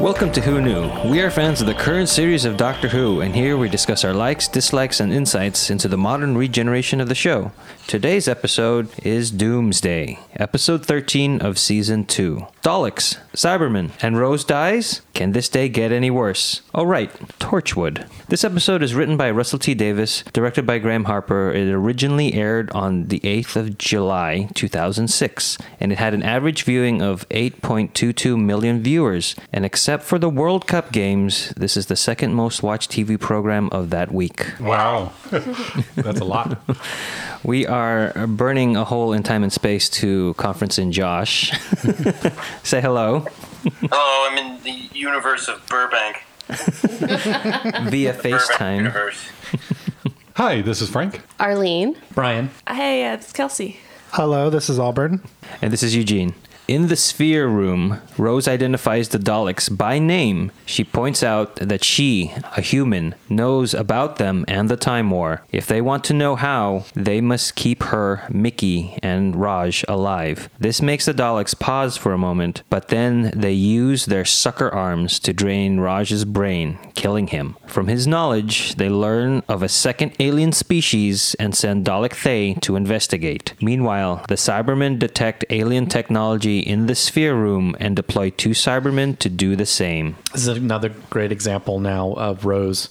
Welcome to Who Knew. We are fans of the current series of Doctor Who, and here we discuss our likes, dislikes, and insights into the modern regeneration of the show. Today's episode is Doomsday, episode 13 of season 2. Daleks, Cybermen, and Rose dies? Can this day get any worse? Oh, right, Torchwood. This episode is written by Russell T. Davies, directed by Graham Harper. It originally aired on the 8th of July, 2006, and it had an average viewing of 8.22 million viewers. And except for the World Cup games, this is the second most watched TV program of that week. Wow. That's a lot. We are burning a hole in time and space to conference in Josh. Say hello Hello, I'm in the universe of Burbank. via FaceTime. Hi, this is Frank. Arlene. Brian. Hey, uh, it's Kelsey. Hello, this is Auburn. And this is Eugene. In the sphere room, Rose identifies the Daleks by name. She points out that she, a human, knows about them and the Time War. If they want to know how, they must keep her, Mickey, and Raj alive. This makes the Daleks pause for a moment, but then they use their sucker arms to drain Raj's brain, killing him. From his knowledge, they learn of a second alien species and send Dalek Thay to investigate. Meanwhile, the Cybermen detect alien technology in the sphere room and deploy two Cybermen to do the same. This is another great example now of Rose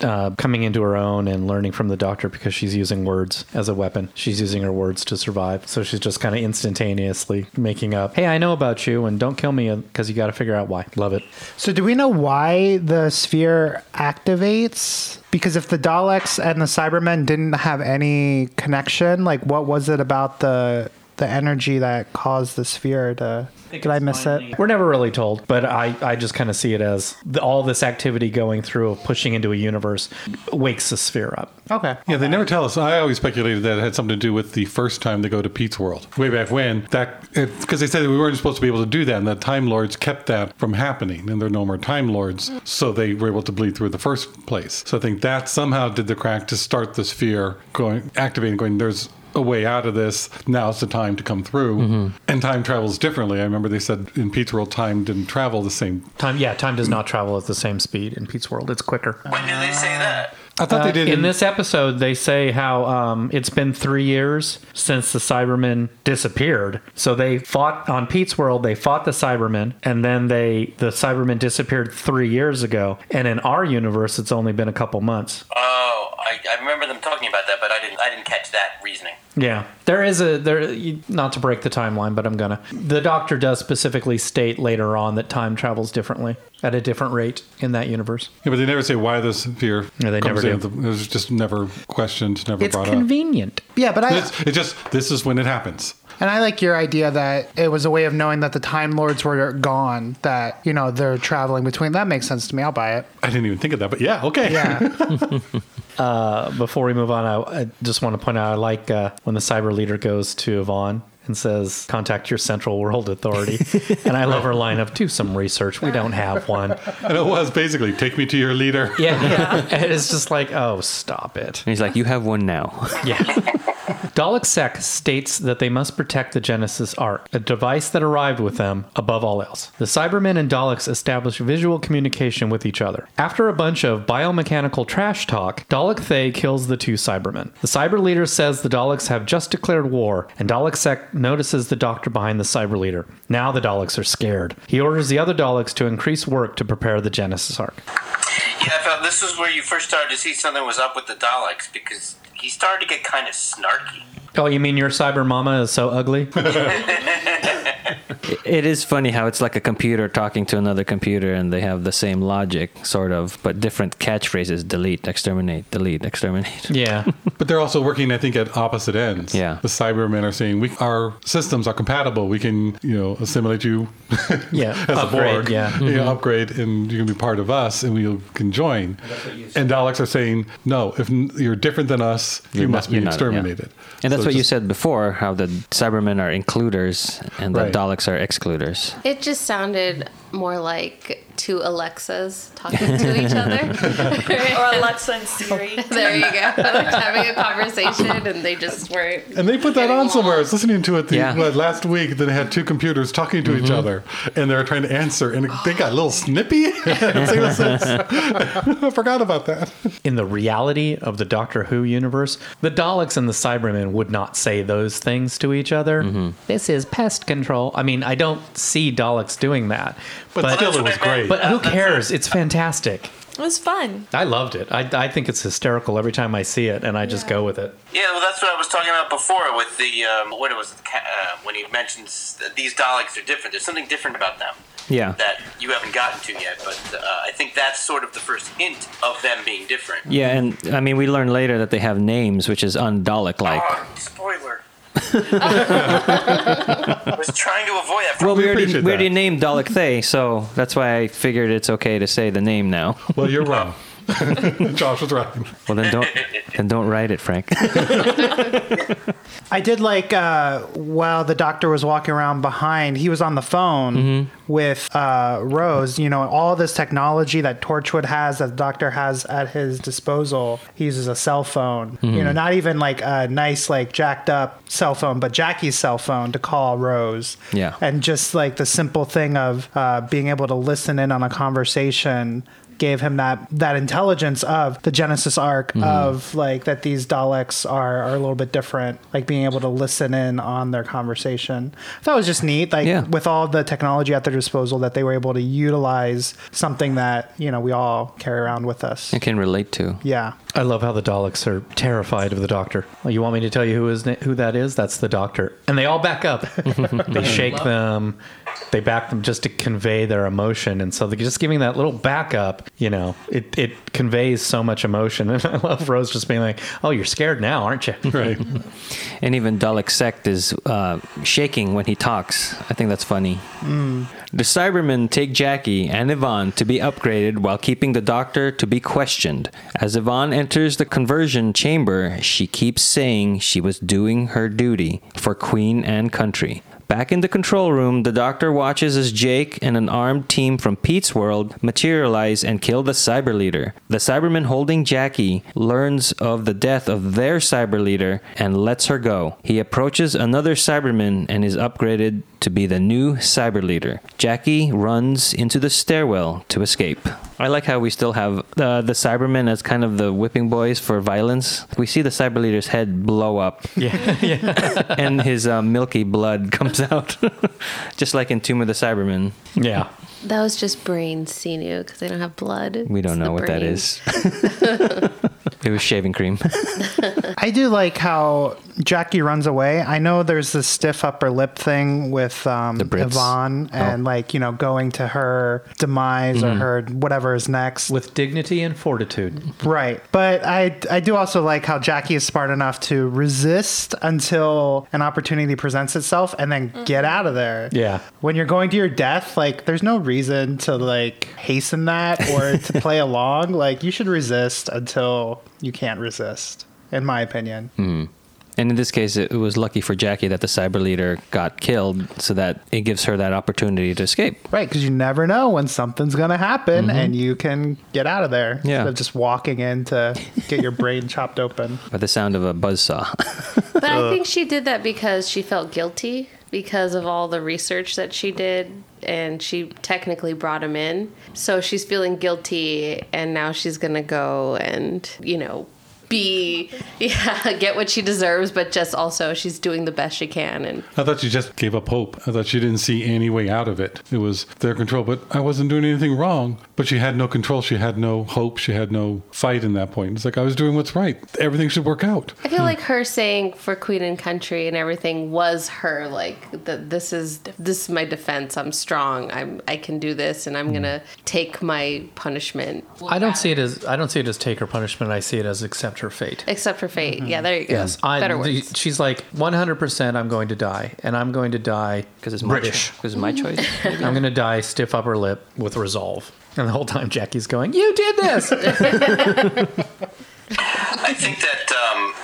uh, coming into her own and learning from the doctor because she's using words as a weapon. She's using her words to survive. So she's just kind of instantaneously making up, hey, I know about you and don't kill me because you got to figure out why. Love it. So, do we know why the sphere activates? Because if the Daleks and the Cybermen didn't have any connection, like what was it about the the energy that caused the sphere to? Did I miss it? We're never really told, but I, I just kind of see it as the, all this activity going through, pushing into a universe, wakes the sphere up. Okay. Yeah, they never tell us. I always speculated that it had something to do with the first time they go to Pete's World, way back when. That because they said that we weren't supposed to be able to do that, and the Time Lords kept that from happening, and there are no more Time Lords, so they were able to bleed through the first place. So I think that somehow did the crack to start the sphere going, activating, going. There's a way out of this. Now's the time to come through. And time travels differently. I remember they said in Pete's World, time didn't travel the same. Time, yeah, time does not travel at the same speed in Pete's world. It's quicker. When did they say that? I thought they Uh, did in this episode, they say how um, it's been three years since the Cybermen disappeared. So they fought on Pete's world. They fought the Cybermen, and then they the Cybermen disappeared three years ago. And in our universe, it's only been a couple months. Oh, I, I remember them talking about that, but I didn't. I didn't catch that reasoning. Yeah, there is a there. Not to break the timeline, but I'm gonna. The Doctor does specifically state later on that time travels differently at a different rate in that universe. Yeah, but they never say why this fear. No, they comes never in. do. It was just never questioned, never brought up. It's convenient. Yeah, but. I It's, it just this is when it happens. and I like your idea that it was a way of knowing that the Time Lords were gone. That you know they're traveling between. That makes sense to me. I'll buy it. I didn't even think of that, but yeah, okay. Yeah. before we move on, I, I just want to point out I like uh, when the cyber leader goes to Yvonne and says, "Contact your Central World Authority," and I love her line of, "Do some research. We don't have one." And it was basically take me to your leader. Yeah, yeah. and it's just like, oh, stop it. And he's like, You have one now. Yeah. Dalek Sec states that they must protect the Genesis Ark, a device that arrived with them above all else. The Cybermen and Daleks establish visual communication with each other. After a bunch of biomechanical trash talk, Dalek Thay kills the two Cybermen. The Cyber leader says the Daleks have just declared war, and Dalek Sec notices the doctor behind the Cyber leader. Now the Daleks are scared. He orders the other Daleks to increase work to prepare the Genesis Ark. Yeah, I felt this is where you first started to see something was up with the Daleks because he started to get kind of snarky. Oh, you mean your Cyber Mama is so ugly? It is funny how it's like a computer talking to another computer and they have the same logic, sort of, but different catchphrases delete, exterminate, delete, exterminate. yeah. But they're also working, I think, at opposite ends. Yeah. The Cybermen are saying we our systems are compatible. We can, you know, assimilate you Yeah. as Upgrade, a Borg. yeah. You know, mm-hmm. upgrade and you can be part of us and we can join. And Daleks are saying, no, if you're different than us, you You're must be you're not, yeah. exterminated. And that's So what you said before, how the Cybermen are includers and the Right. Daleks Daleks are excluders. It just sounded more like two Alexas talking to each other. or Alexa and Siri. there you go. having a conversation and they just weren't. And they put that getting on somewhere. I was listening to it the, Yeah. what, last week. That they had two computers talking to each mm-hmm. other, and they were trying to answer, and they got a little snippy. Say what sense. I forgot about that. In the reality of the Doctor Who universe, the Daleks and the Cybermen would not say those things to each other. Mm-hmm. This is pest control. I mean, I don't see Daleks doing that. But, But, still, it was great. but who cares? It's fantastic. It was fun. I loved it. I, I think it's hysterical every time I see it, and I just go with it. Yeah, well, that's what I was talking about before with the um, what it was uh, when he mentions that these Daleks are different. There's something different about them Yeah. that you haven't gotten to yet, but uh, I think that's sort of the first hint of them being different. Yeah, and I mean, we learn later that they have names, which is un-Dalek like. Oh, spoiler. I was trying to avoid that. Well, we already, appreciate we already named Dalek Thay, so that's why I figured it's okay to say the name now. well, you're oh. wrong. Josh was right. Well, then don't then don't write it, Frank. I did like uh, while the doctor was walking around behind, he was on the phone with uh, Rose. You know, all this technology that Torchwood has, that the doctor has at his disposal, he uses a cell phone. You know, not even like a nice, like jacked up cell phone, but Jackie's cell phone to call Rose. Yeah. And just like the simple thing of uh, being able to listen in on a conversation gave him that that intelligence of the Genesis Ark mm-hmm. of like that these Daleks are are a little bit different, like being able to listen in on their conversation. That was just neat. Like Yeah. with all the technology at their disposal, that they were able to utilize something that you know we all carry around with us. I can relate to. Yeah. I love how the Daleks are terrified of the Doctor. Oh, you want me to tell you who is who that is? That's the Doctor, and they all back up. they shake them, they back them just to convey their emotion, and so they're just giving that little backup. You know, it it conveys so much emotion, and I love Rose just being like, "Oh, you're scared now, aren't you?" Right. And even Dalek Sect is uh, shaking when he talks. I think that's funny. The Cybermen take Jackie and Yvonne to be upgraded while keeping the doctor to be questioned. As Yvonne enters the conversion chamber, she keeps saying she was doing her duty for Queen and country. Back in the control room, the doctor watches as Jake and an armed team from Pete's world materialize and kill the cyber leader. The Cyberman holding Jackie learns of the death of their cyber leader and lets her go. He approaches another Cyberman and is upgraded to be the new cyber leader. Jackie runs into the stairwell to escape. I like how we still have uh, the Cybermen as kind of the whipping boys for violence. We see the cyber leader's head blow up yeah, yeah, and his uh, milky blood comes out, just like in Tomb of the Cybermen. yeah. That was just brain sinew because they don't have blood. We don't It's know what that brain. is. it was shaving cream. I do like how Jackie runs away. I know there's this stiff upper lip thing with um, The Yvonne oh. and like, you know, going to her demise or mm. her whatever is next. With dignity and fortitude. Right. But I I do also like how Jackie is smart enough to resist until an opportunity presents itself and then mm-hmm. get out of there. Yeah. When you're going to your death, like there's no reason to like hasten that or to play along. Like you should resist until you can't resist, in my opinion. Hmm. And in this case, it, it was lucky for Jackie that the cyber leader got killed, so that it gives her that opportunity to escape. Right, because you never know when something's gonna happen, mm-hmm. and you can get out of there Yeah. instead of just walking in to get your brain chopped open. By the sound of a buzzsaw. But I think she did that because she felt guilty because of all the research that she did and she technically brought him in. So she's feeling guilty and now she's going to go and, you know, be yeah, get what she deserves, but just also she's doing the best she can and I thought she just gave up hope. I thought she didn't see any way out of it. It was their control, but I wasn't doing anything wrong. But she had no control. She had no hope. She had no fight in that point. It's like I was doing what's right. Everything should work out. I feel hmm. like her saying for Queen and Country and everything was her like that. This is this is my defense. I'm strong. I'm I can do this, and I'm hmm. gonna take my punishment. I don't see it as I don't see it as take her punishment. I see it as accept her fate. except for fate. Yeah, there you go. Yes, I, better the- words. she's like 100%. I'm going to die, and I'm going to die Because it's my British. Because it's my choice. I'm going to die stiff upper lip with resolve. And the whole time Jackie's going, "You did this." I think that um, the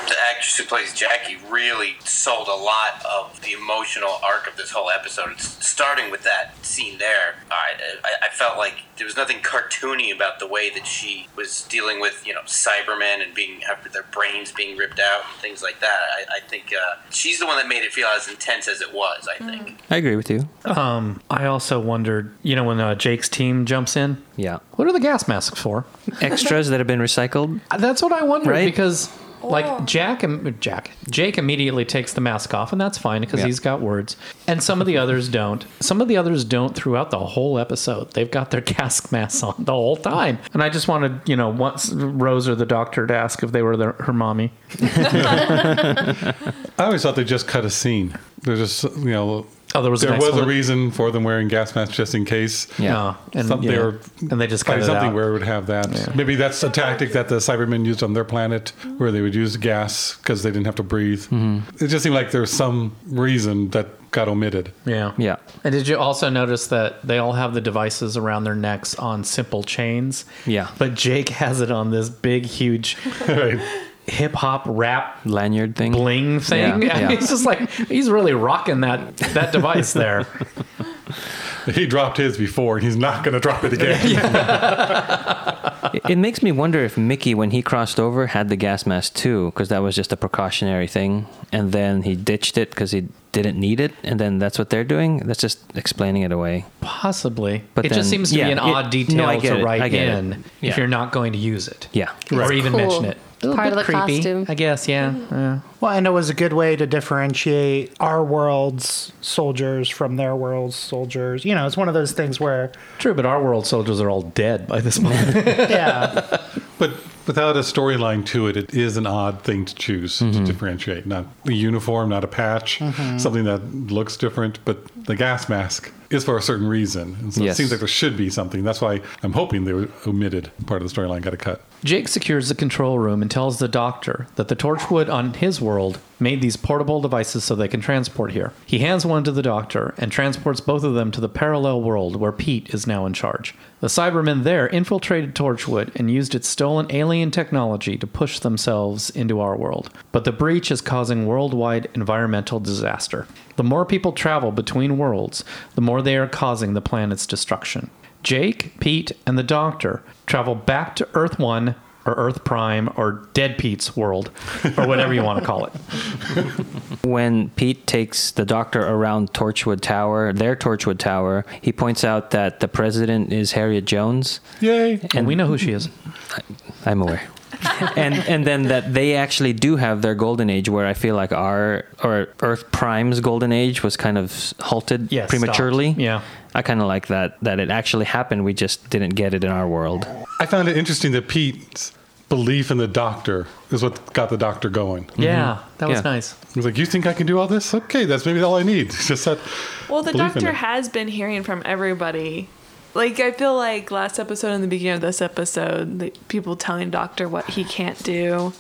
actress who plays Jackie really sold a lot of the emotional arc of this whole episode. It's starting with that scene there. I, I, I felt like there was nothing cartoony about the way that she was dealing with, you know, Cybermen and being have their brains being ripped out and things like that. I, I think uh, she's the one that made it feel as intense as it was. I think. I agree with you. Um, I also wondered, you know, when uh, Jake's team jumps in, Yeah. what are the gas masks for? Extras that have been recycled. That's what I wondered Right? because like oh. Jack and Jack Jake immediately takes the mask off and that's fine because Yeah. he's got words and some of the others don't. Some of the others don't throughout the whole episode. They've got their gas masks on the whole time. And I just wanted, you know, once Rose or the doctor to ask if they were their, her mommy. I always thought they just cut a scene. They're just you know. Oh, there was an there was a reason for them wearing gas masks just in case. Yeah. And, Something yeah, or- and they just cut Find it something out. where it would have that. Maybe that's a tactic that the Cybermen used on their planet, where they would use gas because they didn't have to breathe. Mm-hmm. It just seemed like there's some reason that got omitted. Yeah. Yeah. And did you also notice that they all have the devices around their necks on simple chains? Yeah. But Jake has it on this big, huge Right. Hip hop rap Lanyard thing. bling thing. Yeah, yeah. He's just like he's really rocking that that device there. He dropped his before, and he's not going to drop it again. It, it makes me wonder if Mickey, when he crossed over, had the gas mask too, because that was just a precautionary thing, and then he ditched it because he didn't need it, and then that's what they're doing. That's just explaining it away. Possibly. But it then- just seems to yeah, be an it- odd detail no, to write get it. in if Yeah. you're not going to use it. Yeah. Or even cool. mention it. A little Part bit of the creepy, costume. I guess, yeah. yeah. Well, and it was a good way to differentiate our world's soldiers from their world's soldiers. You know, it's one of those things where, True, but our world soldiers are all dead by this point. yeah, But without a storyline to it, it is an odd thing to choose to mm-hmm. differentiate. Not a uniform, not a patch, mm-hmm. something that looks different, but the gas mask is for a certain reason. And so Yes. it seems like there should be something. That's why I'm hoping the omitted part of the storyline, got a cut. Jake secures the control room and tells the doctor that the Torchwood on his world made these portable devices so they can transport here. He hands one to the doctor and transports both of them to the parallel world where Pete is now in charge. The Cybermen there infiltrated Torchwood and used its stolen alien technology to push themselves into our world. But the breach is causing worldwide environmental disaster. The more people travel between worlds, the more they are causing the planet's destruction. Jake, Pete, and the Doctor travel back to Earth 1 or Earth Prime or Dead Pete's world or whatever you want to call it. When Pete takes the doctor around Torchwood Tower, their Torchwood Tower, he points out that the president is Harriet Jones. Yay! And we know who she is. I'm aware. and and then that they actually do have their golden age where I feel like our or Earth Prime's golden age was kind of halted Yes, prematurely. stopped. Yeah. I kind of like that that it actually happened. We just didn't get it in our world. I found it interesting that Pete's belief in the doctor is what got the doctor going. Yeah, mm-hmm. that was Yeah. nice. He's like, "You think I can do all this? Okay, that's maybe all I need." Just that. Well, the doctor has been hearing from everybody. Like I feel like last episode and the beginning of this episode, the people telling doctor what he can't do,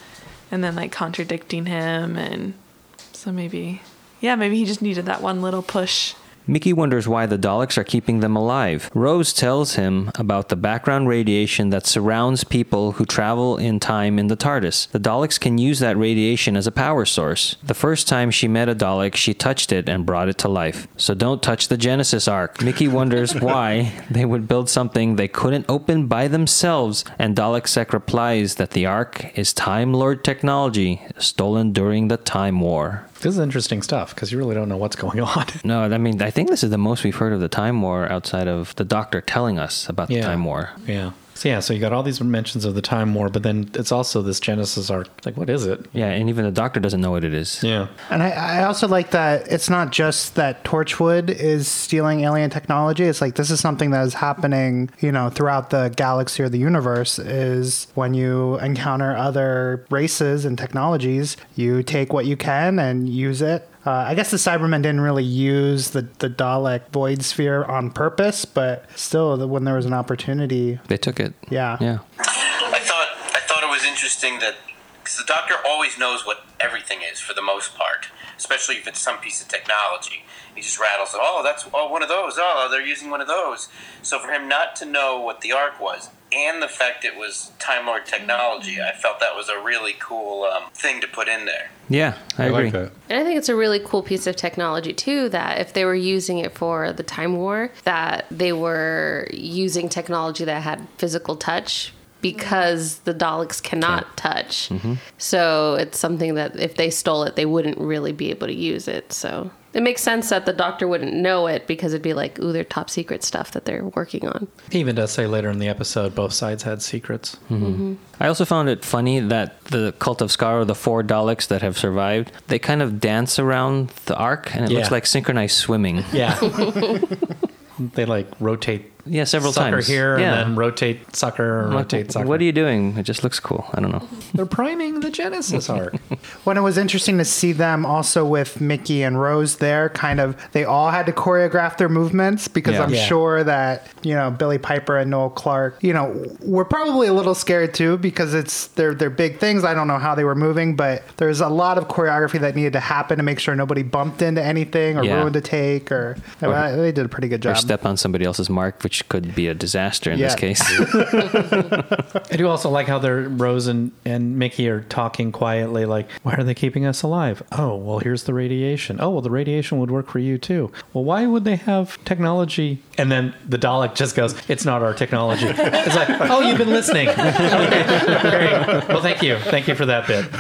and then like contradicting him, and so maybe, yeah, maybe he just needed that one little push. Mickey wonders why the Daleks are keeping them alive. Rose tells him about the background radiation that surrounds people who travel in time in the TARDIS. The Daleks can use that radiation as a power source. The first time she met a Dalek, she touched it and brought it to life. So don't touch the Genesis Ark. Mickey wonders why they would build something they couldn't open by themselves, and Dalek Sec replies that the Ark is Time Lord technology stolen during the Time War. This is interesting stuff because you really don't know what's going on. No, I mean, I think this is the most we've heard of the Time War outside of the Doctor telling us about the Time War. Yeah. So yeah, so you got all these mentions of the Time War, but then it's also this Genesis Ark. Like, what is it? Yeah, and even the Doctor doesn't know what it is. Yeah. and I, I also like that it's not just that Torchwood is stealing alien technology. It's like this is something that is happening, you know, throughout the galaxy or the universe. Is when you encounter other races and technologies, you take what you can and use it. Uh, I guess the Cybermen didn't really use the, the Dalek void sphere on purpose, but still, the- when there was an opportunity, They took it. yeah. Yeah. I thought I thought it was interesting that because the doctor always knows what everything is for the most part, especially if it's some piece of technology. He just rattles it. Oh, that's oh one of those. Oh, they're using one of those. So for him not to know what the Ark was and the fact it was Time Lord technology. I felt that was a really cool um, thing to put in there. Yeah, I, I agree. like that. And I think it's a really cool piece of technology too that if they were using it for the time war, that they were using technology that had physical touch because the Daleks cannot touch. So it's something that if they stole it, they wouldn't really be able to use it. So it makes sense that the doctor wouldn't know it because it'd be like, ooh, they're top secret stuff that they're working on. He even does say later in the episode both sides had secrets. Mm-hmm. Mm-hmm. I also found it funny that the cult of Skaro, the four Daleks that have survived, they kind of dance around the Ark, and it looks like synchronized swimming. Yeah. they like rotate Yeah, several sucker times. here yeah. and then rotate sucker like, rotate sucker. What are you doing? It just looks cool. I don't know. They're priming the Genesis Ark. When it was interesting to see them also with Mickey and Rose there, kind of, they all had to choreograph their movements because Yeah. I'm Yeah. sure that, you know, Billie Piper and Noel Clarke, you know, were probably a little scared too because it's, they're, they're big things. I don't know how they were moving, but there's a lot of choreography that needed to happen to make sure nobody bumped into anything or Yeah. ruined a take or, Or- uh, they did a pretty good job. Or step on somebody else's mark, which could be a disaster in this case. I do also like how they're Rose and, and Mickey are talking quietly, like, why are they keeping us alive? Oh, well, here's the radiation. Oh, well, the radiation would work for you too. Well, why would they have technology? And then the Dalek just goes, it's not our technology. It's like, oh, you've been listening. okay. Well, thank you. Thank you for that bit.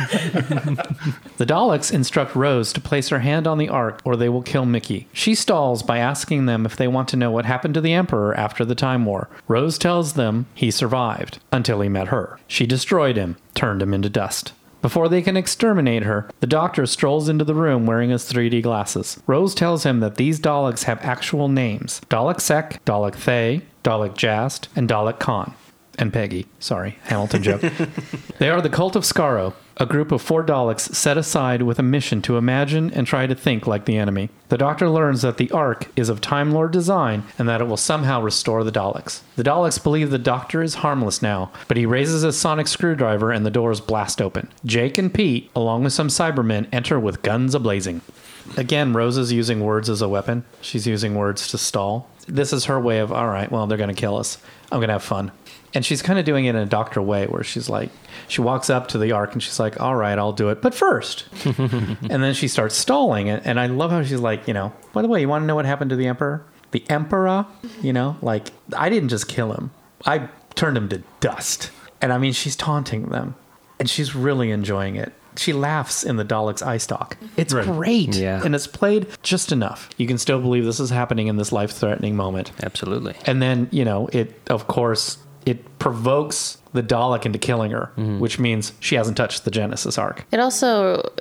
The Daleks instruct Rose to place her hand on the Ark or they will kill Mickey. She stalls by asking them if they want to know what happened to the Emperor after the Time War. Rose tells them he survived until he met her. She destroyed him, turned him into dust. Before they can exterminate her, the doctor strolls into the room wearing his 3D glasses. Rose tells him that these Daleks have actual names Dalek Sec, Dalek Thay, Dalek Jast, and Dalek Caan. And Peggy. Sorry, Hamilton joke. They are the Cult of Skaro, a group of four Daleks set aside with a mission to imagine and try to think like the enemy. The Doctor learns that the Ark is of Time Lord design and that it will somehow restore the Daleks. The Daleks believe the Doctor is harmless now, but he raises a sonic screwdriver and the doors blast open. Jake and Pete, along with some Cybermen, enter with guns ablazing. Again, Rose is using words as a weapon. She's using words to stall. This is her way of, all right, well, they're going to kill us. I'm going to have fun. And she's kind of doing it in a doctor way where she's like, she walks up to the ark and she's like, all right, I'll do it, but first. and then she starts stalling. And, and I love how she's like, you know, by the way, you want to know what happened to the emperor? The emperor, you know, like, I didn't just kill him, I turned him to dust. And I mean, she's taunting them and she's really enjoying it. She laughs in the Dalek's eye stalk. Mm-hmm. It's great. Yeah. And it's played just enough. You can still believe this is happening in this life threatening moment. Absolutely. And then, you know, it, of course, it provokes the Dalek into killing her, mm-hmm. which means she hasn't touched the Genesis Ark. It also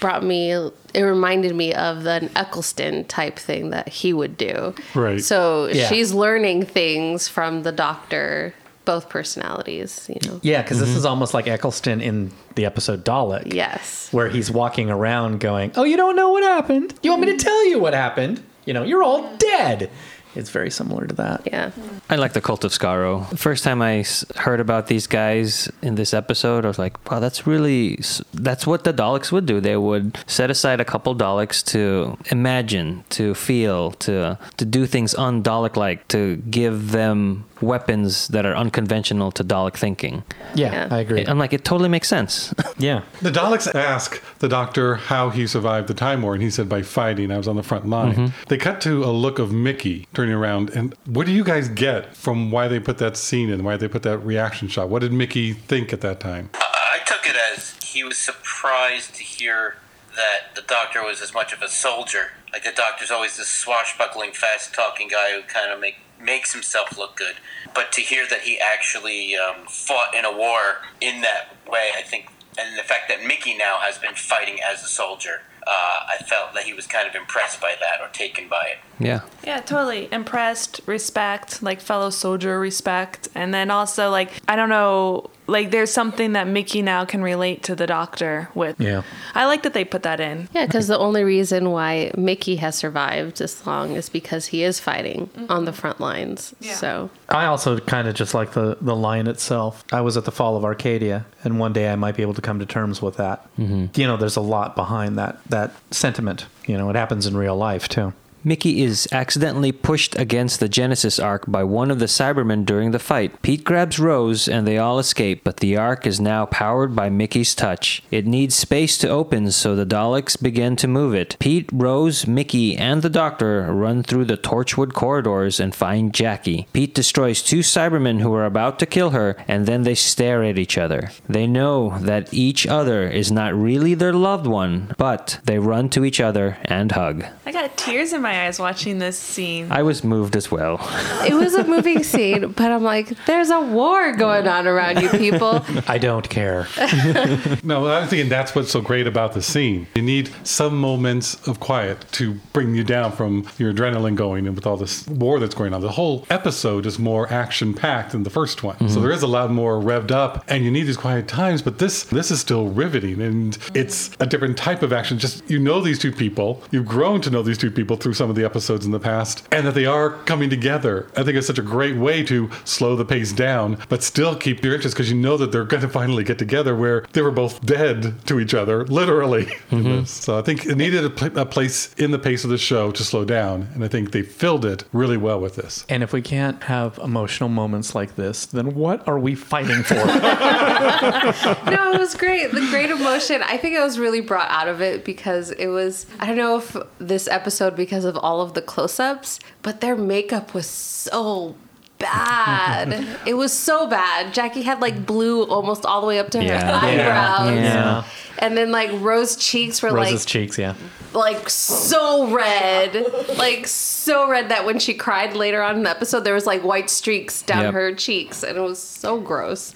brought me, it reminded me of an Eccleston type thing that he would do. Right. So Yeah. she's learning things from the doctor, both personalities, you know. Yeah, because this mm-hmm. is almost like Eccleston in the episode Dalek. Yes. Where he's walking around going, Oh, you don't know what happened? You want me to tell you what happened? You know, you're all dead. It's very similar to that. Yeah. I like the Cult of Skaro. The first time I heard about these guys in this episode, I was like, wow, that's really, that's what the Daleks would do. They would set aside a couple Daleks to imagine, to feel, to, to do things un-Dalek-like, to give them weapons that are unconventional to Dalek thinking. Yeah, Yeah. I agree. I'm like, it totally makes sense. yeah. The Daleks ask the doctor how he survived the Time War, and he said by fighting. I was on the front line. Mm-hmm. They cut to a look of Mickey turning around, and what do you guys get from why they put that scene in, why they put that reaction shot? What did Mickey think at that time? Uh, I took it as he was surprised to hear that the doctor was as much of a soldier. Like the doctor's always this swashbuckling, fast-talking guy who kind of make makes himself look good. But to hear that he actually um, fought in a war in that way, I think, and the fact that Mickey now has been fighting as a soldier, uh, I felt that he was kind of impressed by that or taken by it. yeah. Yeah, totally. Impressed, respect, like fellow soldier respect. And then also, like, I don't know, like, there's something that Mickey now can relate to the doctor with. Yeah. I like that they put that in. Yeah, because the only reason why Mickey has survived this long is because he is fighting on the front lines. Yeah. So I also kind of just like the, the line itself. I was at the fall of Arcadia, and one day I might be able to come to terms with that. Mm-hmm. You know, there's a lot behind that that sentiment. You know, it happens in real life too. Mickey is accidentally pushed against the Genesis Ark by one of the Cybermen during the fight. Pete grabs Rose and they all escape, but the Ark is now powered by Mickey's touch. It needs space to open, so the Daleks begin to move it. Pete, Rose, Mickey, and the Doctor run through the Torchwood corridors and find Jackie. Pete destroys two Cybermen who are about to kill her, and then they stare at each other. They know that each other is not really their loved one, but they run to each other and hug. I got tears in my eyes watching this scene. I was moved as well. It was a moving scene, but I'm like, there's a war going on around you people. I don't care. No, I'm thinking that's what's so great about the scene. You need some moments of quiet to bring you down from your adrenaline going and with all this war that's going on. The whole episode is more action packed than the first one. So mm-hmm. there is a lot more revved up and you need these quiet times, but this this is still riveting and it's a different type of action. Just you know these two people, you've grown to know these two people through some of the episodes in the past, and that they are coming together. I think it's such a great way to slow the pace down, but still keep your interest because you know that they're going to finally get together where they were both dead to each other, literally. in this. So I think it needed a, pl- a place in the pace of the show to slow down, and I think they filled it really well with this. And if we can't have emotional moments like this, then what are we fighting for? no, it was great. The great emotion. I think it was really brought out of it because it was, I don't know if this episode, because of all of the close ups, but their makeup was so bad. it was so bad. Jackie had like blue almost all the way up to her eyebrows. Yeah. And then like Rose cheeks were Rose's like cheeks, yeah. like so red, like so red that when she cried later on in the episode, there was like white streaks down Yep. her cheeks, and it was so gross.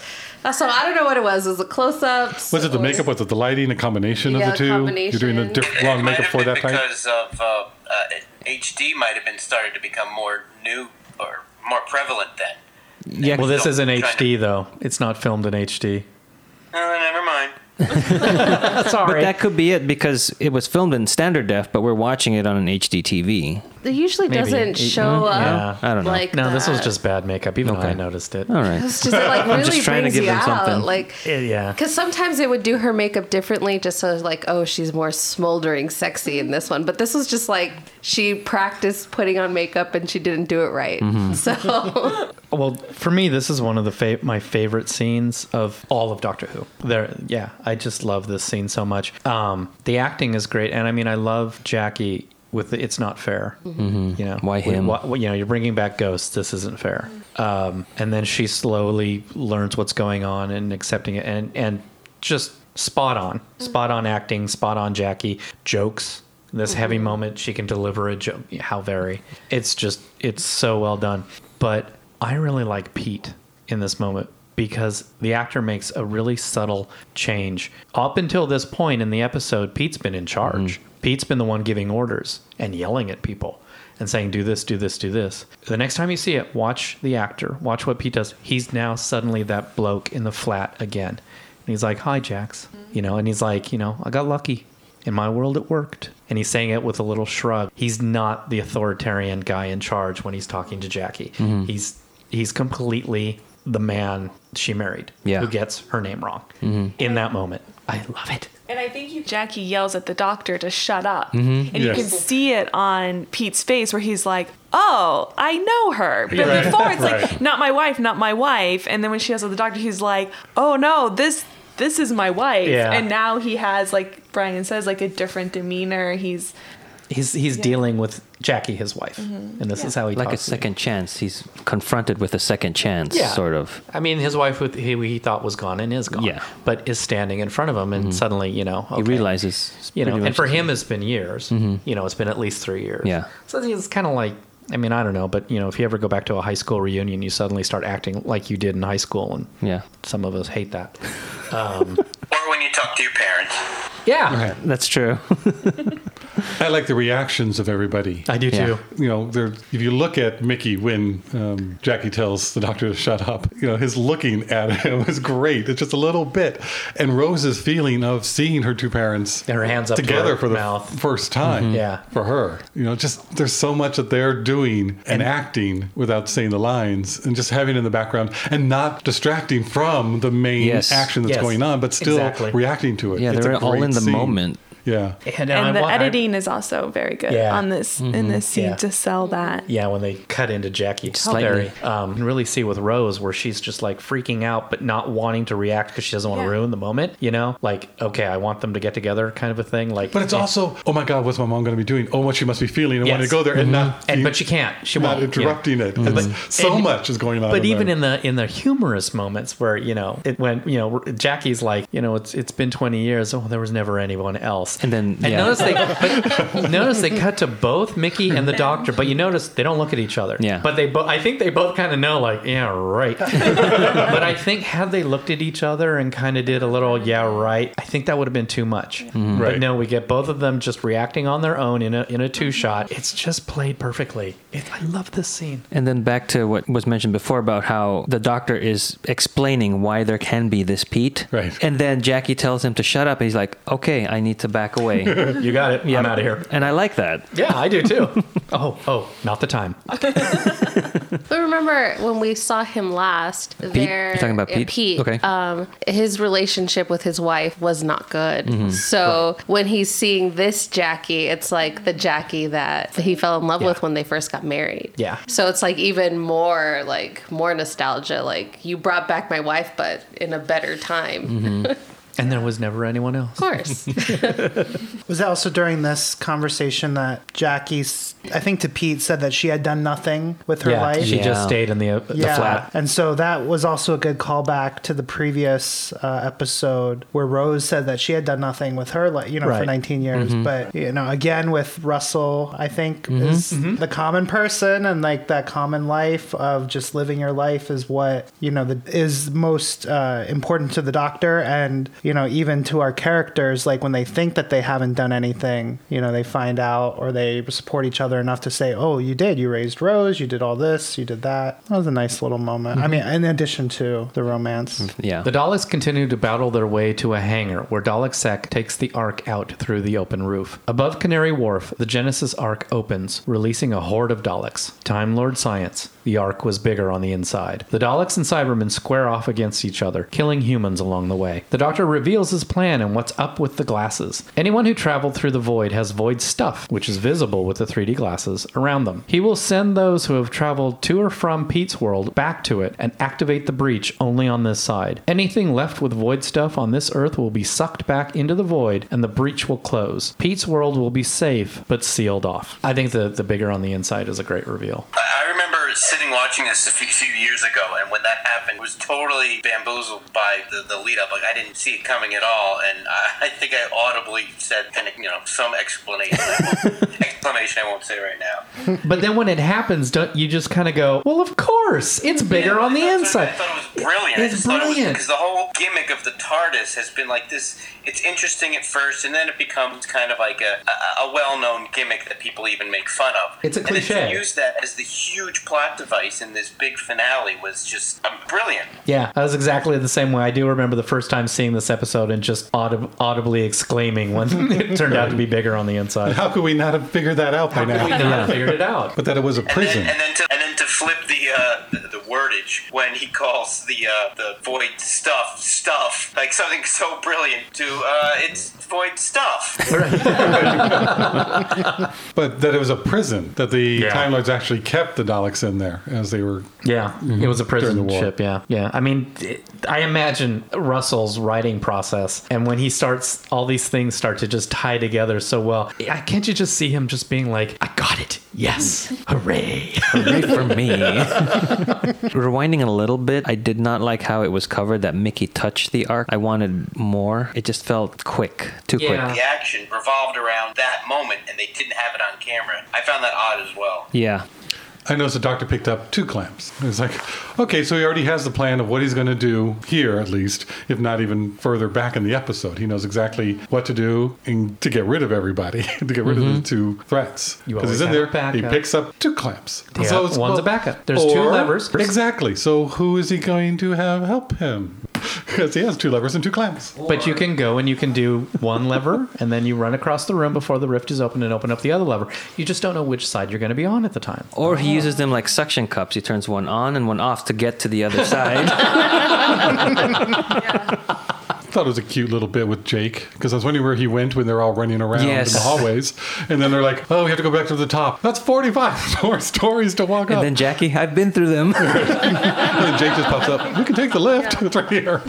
So I don't know what it was. Was it close ups? Was it the makeup? Was it the lighting? A combination Yeah, of the two? You're doing the combination. diff- It long makeup for that type. because of uh, uh, HD might have been started to become more new or more prevalent then. Yeah, Well, this isn't trying to- HD though. It's not filmed in HD. Uh, never mind. Sorry. but that could be it because it was filmed in standard def, but we're watching it on an HD TV. It usually Maybe. doesn't show Yeah. up. I don't know. Like No, this was just bad makeup. Even Okay. I noticed it. All right. It's just it like really just trying to brings give you them out. something. Like yeah. Because sometimes they would do her makeup differently, just so like, oh, she's more smoldering, sexy in this one. But this was just like she practiced putting on makeup and she didn't do it right. Mm-hmm. So Well, for me, this is one of the fa- my favorite scenes of all of Doctor Who. There, yeah, I just love this scene so much. Um, the acting is great, and I mean, I love Jackie with the, "It's not fair." Mm-hmm. Mm-hmm. You know, Why him? why- you know, you're bringing back ghosts. This isn't fair. Um, and then she slowly learns what's going on and accepting it, and and just spot on, mm-hmm. spot on acting, spot on Jackie jokes. This heavy moment, she can deliver a joke. How very? It's just, it's so well done. But I really like Pete in this moment because the actor makes a really subtle change. Up until this point in the episode, Pete's been in charge. Mm-hmm. Pete's been the one giving orders and yelling at people and saying, do this, do this, do this. The next time you see it, watch the actor, watch what Pete does. He's now suddenly that bloke in the flat again. And he's like, hi, Jax. Mm-hmm. You know, and he's like, you know, I got lucky. In my world, it worked. And he's saying it with a little shrug. He's not the authoritarian guy in charge when he's talking to Jackie. Mm-hmm. He's he's completely the man she married Yeah. who gets her name wrong mm-hmm. in that moment. I love it. And I think you, Jackie yells at the doctor to shut up. Mm-hmm. And you can see it on Pete's face where he's like, Oh, I know her. But Right. before it's Right. like, not my wife, not my wife. And then when she yells at the doctor, he's like, Oh no, this this is my wife. Yeah. And now he has like Brian says, like a different demeanor. He's He's he's dealing with Jackie, his wife, mm-hmm. and this is how he Like a talks to second chance. He's confronted with a second chance, Yeah. sort of. I mean, his wife, who he, he thought was gone and is gone, Yeah. but is standing in front of him, and mm-hmm. suddenly, you know, He realizes. you know, and for him, it's been years. Mm-hmm. You know, it's been at least three years. Yeah. So it's kind of like, I mean, I don't know, but you know, if you ever go back to a high school reunion, you suddenly start acting like you did in high school, and Yeah. some of us hate that. Um, or when you talk to your parents. Yeah, That's true. I like the reactions of everybody. I do Yeah. too. you know, if you look at Mickey when um, Jackie tells the doctor to shut up, you know, his looking at him is great. It's just a little bit. And Rose's feeling of seeing her two parents And her hands up to together her for the mouth. Mm-hmm. first time Yeah. for her. You know, just there's so much that they're doing and, acting without saying the lines and just having it in the background and not distracting from the main Yes. action that's Yes. going on, but still Exactly. reacting to it. yeah, It's they're a all great in the scene. moment. Yeah. And, and uh, the wa- I- editing is also very good Yeah. on this in mm-hmm. this scene Yeah. to sell that. Yeah, when they cut into Jackie Slightly. Berry, um, you can really see with Rose where she's just like freaking out, but not wanting to react because she doesn't want to Yeah. ruin the moment. You know, like okay, I want them to get together, kind of a thing. Like, But it's also, oh my God, what's my mom going to be doing? Oh, what she must be feeling. I want to go there and mm-hmm. not, and but she can't. She not won't. interrupting it. Mm-hmm. It's- so and- much is going on. But even there. in the in the humorous moments where you know it when you know Jackie's like you know it's it's been twenty years oh there was never anyone else And then, and yeah. notice they but notice they cut to both Mickey and the doctor but you notice they don't look at each other Yeah. but they both I think they both kind of know like yeah right but I think had they looked at each other and kind of did a little yeah right I think that would have been too much Mm-hmm. but Right. no we get both of them just reacting on their own in a in a two shot it's just played perfectly it, I love this scene And then back to what was mentioned before about how the doctor is explaining why there can be this Pete. Right. And then Jackie tells him to shut up. He's like, okay, I need to back away. you got it Yeah. I'm out of here. And I like that. Yeah, I do too. oh, oh, not the time. But remember when we saw him last, there. You're talking about yeah, Pete? Pete. Okay. Um, his relationship with his wife was not good. Mm-hmm. So when he's seeing this Jackie, it's like the Jackie that he fell in love Yeah. with when they first got married. Yeah. So it's like even more like more nostalgia. Like you brought back my wife, but in a better time. Mm-hmm. And there was never anyone else. Of course. Was that also during this conversation that Jackie's, I think to Pete, said that she had done nothing with her yeah, life? she Yeah. just stayed in the, uh, the flat. And so that was also a good callback to the previous uh, episode where Rose said that she had done nothing with her, like you know, for 19 years. But you know, again with Russell, I think is the common person and like that common life of just living your life is what you know the, is most uh, important to the doctor and you know even to our characters. Like when they think that they haven't done anything, you know, they find out or they support each other enough to say, "Oh, you did. You raised Rose. You did all this. You did that." That was a nice little moment. I mm-hmm. mean, in addition to the romance. Mm, yeah. The Daleks continue to battle their way to a hangar where Dalek Sec takes the Ark out through the open roof. Above Canary Wharf, the Genesis Ark opens, releasing a horde of Daleks. Time Lord Science. The Ark was bigger on the inside. The Daleks and Cybermen square off against each other, killing humans along the way. The Doctor reveals his plan and what's up with the glasses. Anyone who traveled through the void has void stuff, which is visible with the 3D glasses, around them. He will send those who have traveled to or from Pete's world back to it and activate the breach only on this side. Anything left with void stuff on this Earth will be sucked back into the void and the breach will close. Pete's world will be safe but sealed off. I think the, the bigger on the inside is a great reveal. I remember sitting watching this a few, few years ago, and when that happened, I was totally bamboozled by the, the lead up. Like I didn't see it coming at all, and I, I think I audibly said, you know, some explanation. Explanation I won't say right now. But then when it happens, don't you just kind of go, well, of course, it's bigger on the inside. I thought it was brilliant. It's I just thought it brilliant. because the whole gimmick of the TARDIS has been like this. It's interesting at first, and then it becomes kind of like a, a, a well-known gimmick that people even make fun of. It's a And then cliche. to use that as the huge plot device in this big finale was just um, brilliant. Yeah, that was exactly the same way. I do remember the first time seeing this episode and just audib- audibly exclaiming when it turned out to be bigger on the inside. How could we not have figured that out by We now? not figured it out. But that it was a And then, prison. and then to and then to flip the uh, the, the wordage when he calls the uh, the void stuff stuff like something so brilliant to uh, it's void stuff. But that it was a prison, that the Yeah. Time Lords actually kept the Daleks in there as they were. Yeah, mhm. it was a prison During the war. ship. Yeah, yeah. I mean, it- I imagine Russell's writing process, and when he starts, all these things start to just tie together so well. Yeah, Can't you just see him just being like, "I got it, yes, hooray!" Hooray for me. Rewinding a little bit, I did not like how it was covered that Mickey touched the Ark. I wanted more. It just felt quick, too Yeah. quick. The action revolved around that moment, and they didn't have it on camera. I found that odd as well. Yeah. I noticed the doctor picked up two clamps. It's like, okay, so he already has the plan of what he's going to do here, at least, if not even further back in the episode. He knows exactly what to do and to get rid of everybody, to get rid of the two threats. Mm-hmm. Because he's in there, he picks up two clamps. Yeah, it's- one's a backup. There's two levers. Exactly. So who is he going to have help him? Because he has two levers and two clamps. But you can go and you can do one lever, and then you run across the room before the rift is open and open up the other lever. You just don't know which side you're going to be on at the time. Or he uses them like suction cups. He turns one on and one off to get to the other side. thought it was a cute little bit with Jake because I was wondering where he went when they're all running around Yes. in the hallways, and then they're like, "Oh, we have to go back to the top. That's forty-five more stories to walk And up." then Jackie, I've been through them. And then Jake just pops up. We can take the lift. It's right here.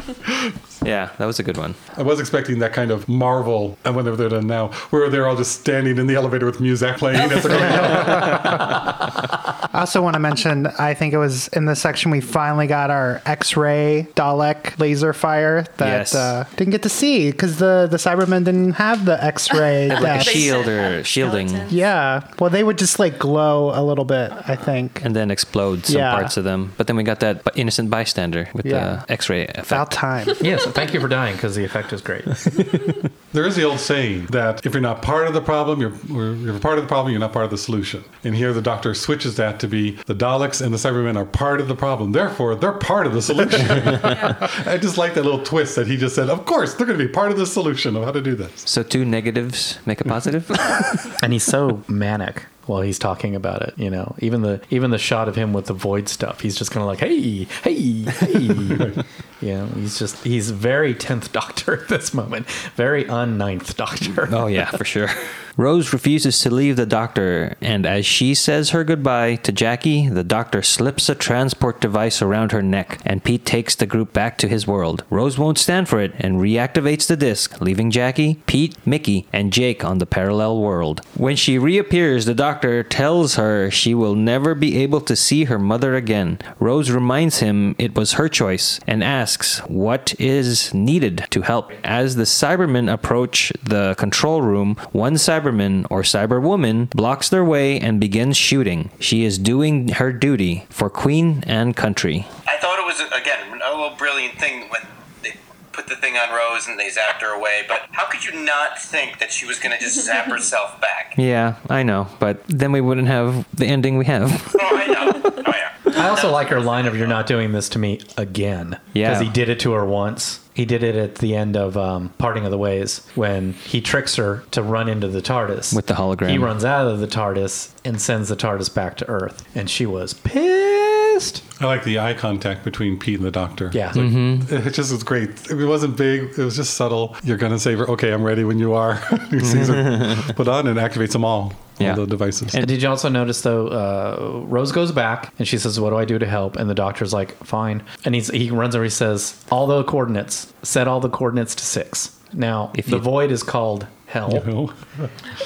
yeah, that was a good one. I was expecting that kind of Marvel, and whenever they're done now, where they're all just standing in the elevator with music playing as they're going up. I also want to mention, I think it was in this section we finally got our X-ray Dalek laser fire that Yes. uh, didn't get to see because the the Cybermen didn't have the X-ray. Like a shield or shielding, Skeleton. Yeah, well, they would just like glow a little bit. I think. and then explode some Yeah. parts of them. But then we got that innocent bystander with Yeah. the X-ray effect. About time. Yes, thank you for dying because the effect is great. There is the old saying that if you're not part of the problem, you're, you're part of the problem, you're not part of the solution. And here the doctor switches that to be the Daleks and the Cybermen are part of the problem. Therefore, they're part of the solution. I just like that little twist that he just said, of course, they're going to be part of the solution of how to do this. So two negatives make a positive. and he's so manic while he's talking about it. You know, even the even the shot of him with the void stuff, he's just kind of like, hey, hey, hey. know, he's just he's very tenth Doctor at this moment, very un ninth Doctor. Oh, yeah, for sure. Rose refuses to leave the doctor, and as she says her goodbye to Jackie, the doctor slips a transport device around her neck, and Pete takes the group back to his world. Rose won't stand for it and reactivates the disc, leaving Jackie, Pete, Mickey, and Jake on the parallel world. When she reappears, the doctor tells her she will never be able to see her mother again. Rose reminds him it was her choice and asks what is needed to help. As the Cybermen approach the control room, one Cyberman or Cyberwoman blocks their way and begins shooting. She is doing her duty for Queen and country. I thought it was again a little brilliant thing when they put the thing on Rose and they zapped her away. But how could you not think that she was going to just zap herself back? Yeah, I know, but then we wouldn't have the ending we have. Oh, I know. Oh yeah. I also like her line of "You're not doing this to me again." Yeah. because he did it to her once. He did it at the end of um, Parting of the Ways when he tricks her to run into the TARDIS With the hologram. He runs out of the TARDIS and sends the TARDIS back to Earth, and she was pissed. I like the eye contact between Pete and the doctor. Yeah, It just was great. It wasn't big. It was just subtle. You're going to save her. Okay, I'm ready when you are. he sees her put on and activates them all. Yeah. All the devices. And did you also notice though? Uh, Rose goes back and she says, "What do I do to help?" And the doctor's like, "Fine." And he's he runs over. He says, "All the coordinates. Set all the coordinates to six. Now If the you- void is called hell, You know?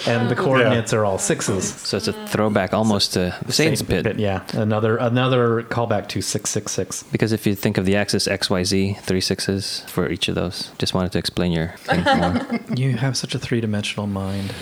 and the coordinates are all sixes. So it's a throwback almost to Satan's Pit. Yeah, another another callback to six six six. Because if you think of the axis XYZ, three sixes for each of those. Just wanted to explain your thing more. You have such a three dimensional mind.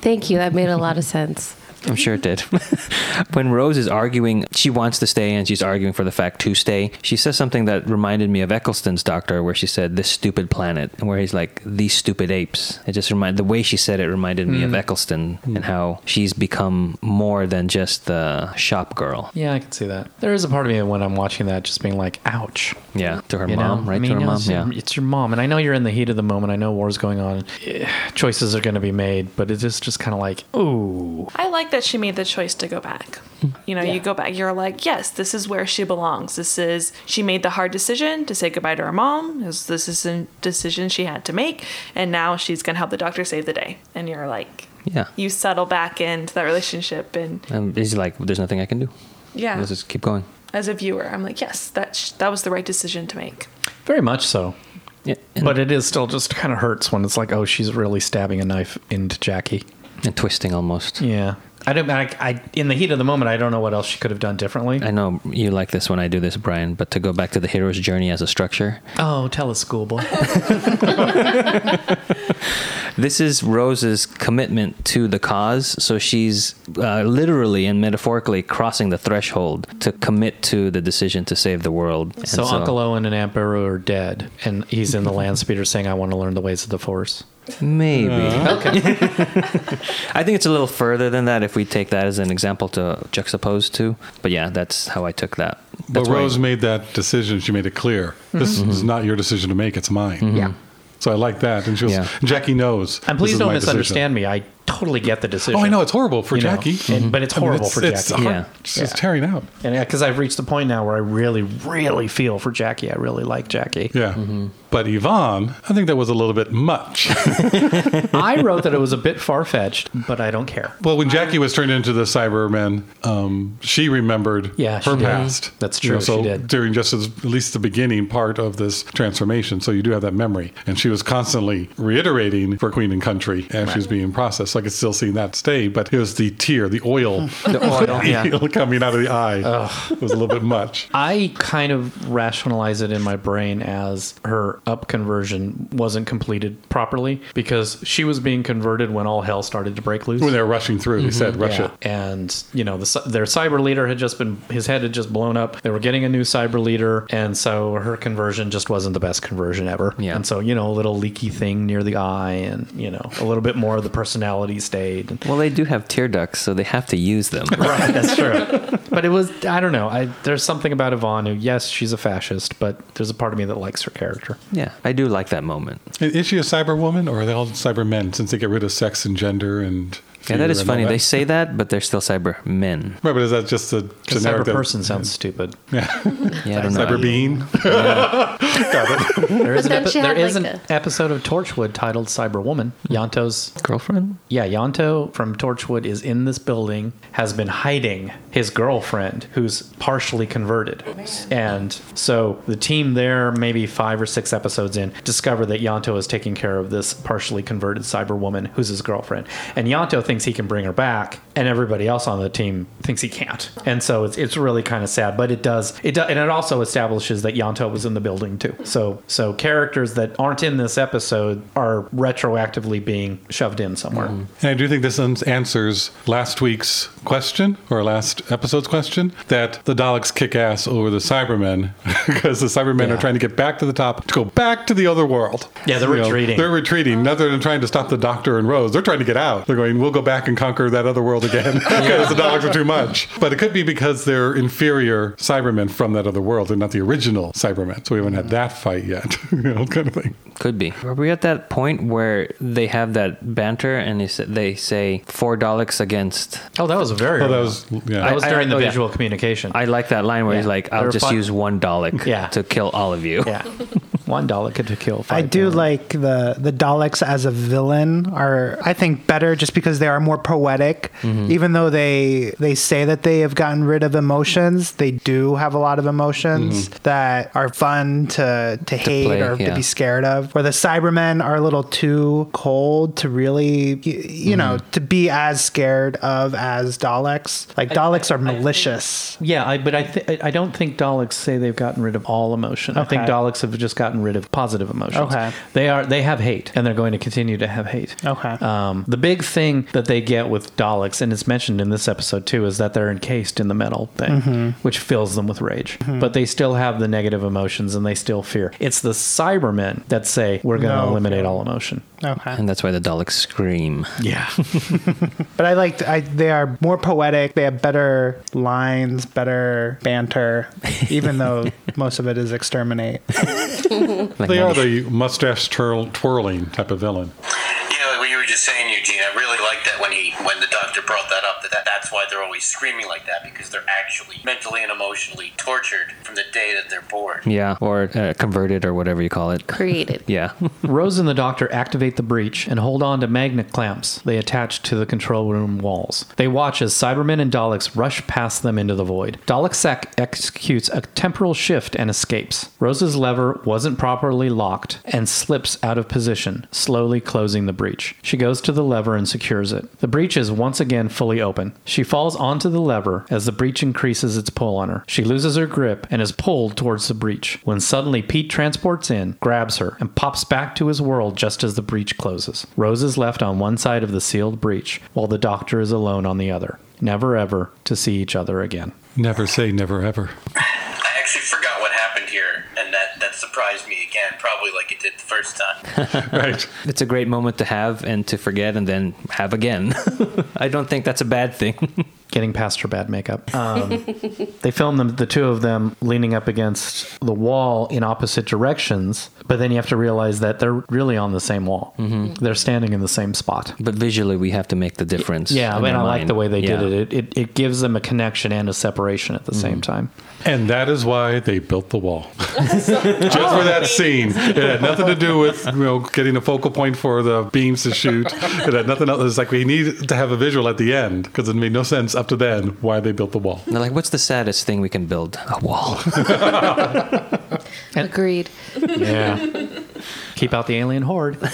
Thank you. That made a lot of sense. I'm sure it did. when Rose is arguing, she wants to stay and she's arguing for the fact to stay. She says something that reminded me of Eccleston's doctor, where she said, This stupid planet, and where he's like, These stupid apes. It just reminded, the way she said it reminded me of Eccleston and how she's become more than just the shop girl. Yeah, I can see that. There is a part of me when I'm watching that just being like, "Ouch." Yeah, to her You mom, know? right? I mean, to her mom, it's, yeah. your, it's your mom, and I know you're in the heat of the moment. I know war's going on. Eh, Choices are going to be made, but it's just just kind of like, ooh, I like that she made the choice to go back. You know, you go back, you're like, yes, this is where she belongs. This is, she made the hard decision to say goodbye to her mom. This, this is a decision she had to make. And now she's going to help the doctor save the day. And you're like, Yeah. you settle back into that relationship. And And he's like, There's nothing I can do. yeah, Let's just keep going. as a viewer, I'm like, yes, that, sh- that was the right decision to make. very much so. Yeah. But it is still just kind of hurts when it's like, oh, she's really stabbing a knife into Jackie. and twisting almost. Yeah, I don't. I, I in the heat of the moment, I don't know what else she could have done differently. I know you like this when I do this, Brian, but to go back to the hero's journey as a structure, Oh, tell us, schoolboy. this is Rose's commitment to the cause. So she's uh, literally and metaphorically crossing the threshold to commit to the decision to save the world. And so, Uncle Owen and Aunt Beru are dead, and he's in the land speeder saying, "I want to learn the ways of the Force." Maybe. Uh-huh. Okay. I think it's a little further than that if we take that as an example to juxtapose to. But yeah, that's how I took that. But That's why- Rose made that decision. She made it clear. Mm-hmm. This mm-hmm. is not your decision to make. It's mine. Mm-hmm. Yeah. So I like that. And she was, Yeah. Jackie knows. And please don't my decision. misunderstand me. I totally get the decision. Oh, I know it's horrible for you know, Jackie, and- but it's I mean, horrible for it's Jackie. hard- Yeah. it's just tearing out. And because I've reached the point now where I really, really feel for Jackie. I really like Jackie. Yeah, but Yvonne, I think that was a little bit much. I wrote that it was a bit far fetched, but I don't care. well, when Jackie was turned into the Cyberman, um, she remembered Yeah, she her did. past. That's You know, true, so she did. during just as, at least the beginning part of this transformation, so you do have that memory, and she was constantly reiterating for Queen and Country as she was being processed. So I could still see that stay, but it was the tear, the oil, The oil, yeah. coming out of the eye. It was a little bit much. I kind of rationalize it in my brain as her up conversion wasn't completed properly because she was being converted when all hell started to break loose. When they were rushing through, they said, mm-hmm. "Rush Yeah. it." And you know, the, their cyber leader had just been his head had just blown up. They were getting a new cyber leader, and so her conversion just wasn't the best conversion ever. Yeah. And so you know, a little leaky thing near the eye, and you know, a little bit more of the personality stayed. And, Well, they do have tear ducts, so they have to use them. right, that's true. but it was I don't know. I there's something about Yvonne who, yes, she's a fascist, but there's a part of me that likes her character. yeah, I do like that moment. Is she a cyber woman or are they all cyber men since they get rid of sex and gender and Yeah, that fear is and all funny. that? They say that, but they're still cyber men. Right, but is that just a Because generic cyber that- person sounds stupid. Yeah, yeah I don't know. cyber being? There is an, epi- she there had, is like, an a- episode of Torchwood titled Cyber Woman. Hmm. Ianto's girlfriend. yeah, Ianto from Torchwood is in this building, has been hiding his girlfriend who's partially converted. And so the team there, maybe five or six episodes in, discover that Ianto is taking care of this partially converted cyber woman who's his girlfriend. And Ianto thinks he can bring her back, and everybody else on the team thinks he can't. And so it's, it's really kind of sad, but it does it does, and it also establishes that Ianto was in the building too. So so characters that aren't in this episode are retroactively being shoved in somewhere. Mm-hmm. And I do think this answers last week's question or last episode's question that the Daleks kick ass over the Cybermen because the Cybermen Yeah. are trying to get back to the top to go back to the other world. Yeah, they're You know, retreating. they're retreating. Rather than trying to stop the Doctor and Rose, they're trying to get out. They're going, we'll go back and conquer that other world again because the Daleks are too much. But it could be because they're inferior Cybermen from that other world. They're not the original Cybermen. So we haven't had mm. that fight yet, you know, kind of thing. Could be. Are we at that point where they have that banter and they say, they say four Daleks against? Oh, that was a very. Oh, that was, yeah. that was I- I- during the oh, yeah. visual communication. I like that line where he's like, "I'll were just five- use one Dalek Yeah. to kill all of you." yeah, one Dalek to kill. Five I do Daleks. like the the Daleks as a villain are I think better just because they are more poetic. Mm-hmm. Even though they they say that they have gotten rid of emotions, they do have a lot of emotions that are fun to to, hate play, or yeah. to be scared of. Where the Cybermen are a little too cold to really y- you know to be as scared of as Daleks. Like Daleks are malicious. Yeah, I, but I th- I don't think Daleks say they've gotten rid of all emotion. I think Daleks have just gotten rid of positive emotions. Okay. they are they have hate, and they're going to continue to have hate. Okay. Um, the big thing that they get with Daleks, and it's mentioned in this episode too, is that they're encased in the metal thing, Mm-hmm. which fills them with rage. But they still have the negative emotions, and they still fear. It's the Cybermen that say we're going to No, eliminate okay. all emotion. Okay. And that's why the Daleks scream. Yeah. But I like I they are more poetic. They have better lines, better banter, even though most of it is exterminate. Like They are the mustache twirl- twirling type of villain. You know, what you were just saying, screaming like that because they're actually mentally and emotionally tortured from the day that they're born. yeah, or uh, converted or whatever you call it. Created. Yeah. Rose and the doctor activate the breach and hold on to magnet clamps they attach to the control room walls. They watch as Cybermen and Daleks rush past them into the void. Dalek Sec executes a temporal shift and escapes. Rose's lever wasn't properly locked and slips out of position, slowly closing the breach. She goes to the lever and secures it. The breach is once again fully open. She falls onto the lever as the breach increases its pull on her. She loses her grip and is pulled towards the breach when suddenly Pete transports in, grabs her, and pops back to his world just as the breach closes. Rose is left on one side of the sealed breach while the doctor is alone on the other, never ever to see each other again. Never say never ever. I actually forgot what happened here, and that that surprised me again, probably like it did the first time. Right. It's a great moment to have and to forget and then have again. I don't think that's a bad thing. getting past her bad makeup. Um, they filmed them, the two of them leaning up against the wall in opposite directions, but then you have to realize that they're really on the same wall. Mm-hmm. They're standing in the same spot. But visually, we have to make the difference. Yeah, I mean, our I like the way they Yeah. did it. It, it. it gives them a connection and a separation at the same time. And that is why they built the wall. Just for that scene. It had nothing to do with you know getting a focal point for the beams to shoot. It had nothing else. It's like we need to have a visual at the end because it made no sense up to then why they built the wall. They're like, what's the saddest thing we can build? A wall. Agreed. Yeah. Keep out the alien horde.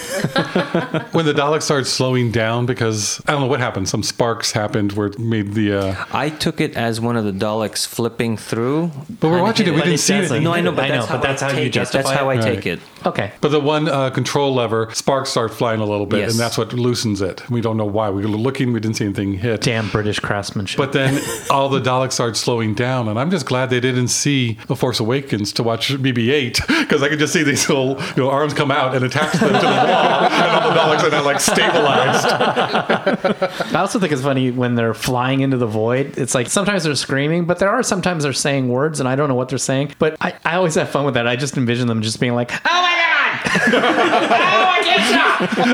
When the Daleks started slowing down because I don't know what happened. Some sparks happened where it made the. Uh, I took it as one of the Daleks flipping through. but we're watching it. We But didn't it see it. doesn't- No, I know, but I know, that's how but that's I how you take it. justify That's how it? I take it. Okay. But the one uh, control lever, sparks start flying a little bit, Yes. and that's what loosens it. We don't know why. We were looking, we didn't see anything hit. Damn British craftsmanship. But then all the Daleks start slowing down, and I'm just glad they didn't see The Force Awakens to watch BB-8 because I could just see these little you know, arms come out and attach them to the wall, and all the Daleks are now like stabilized. I also think it's funny when they're flying into the void. It's like sometimes they're screaming, but there are sometimes they're saying words, and I don't know what they're saying. But I, I always have fun with that. I just envision them just being like, "Oh! Oh, I get you!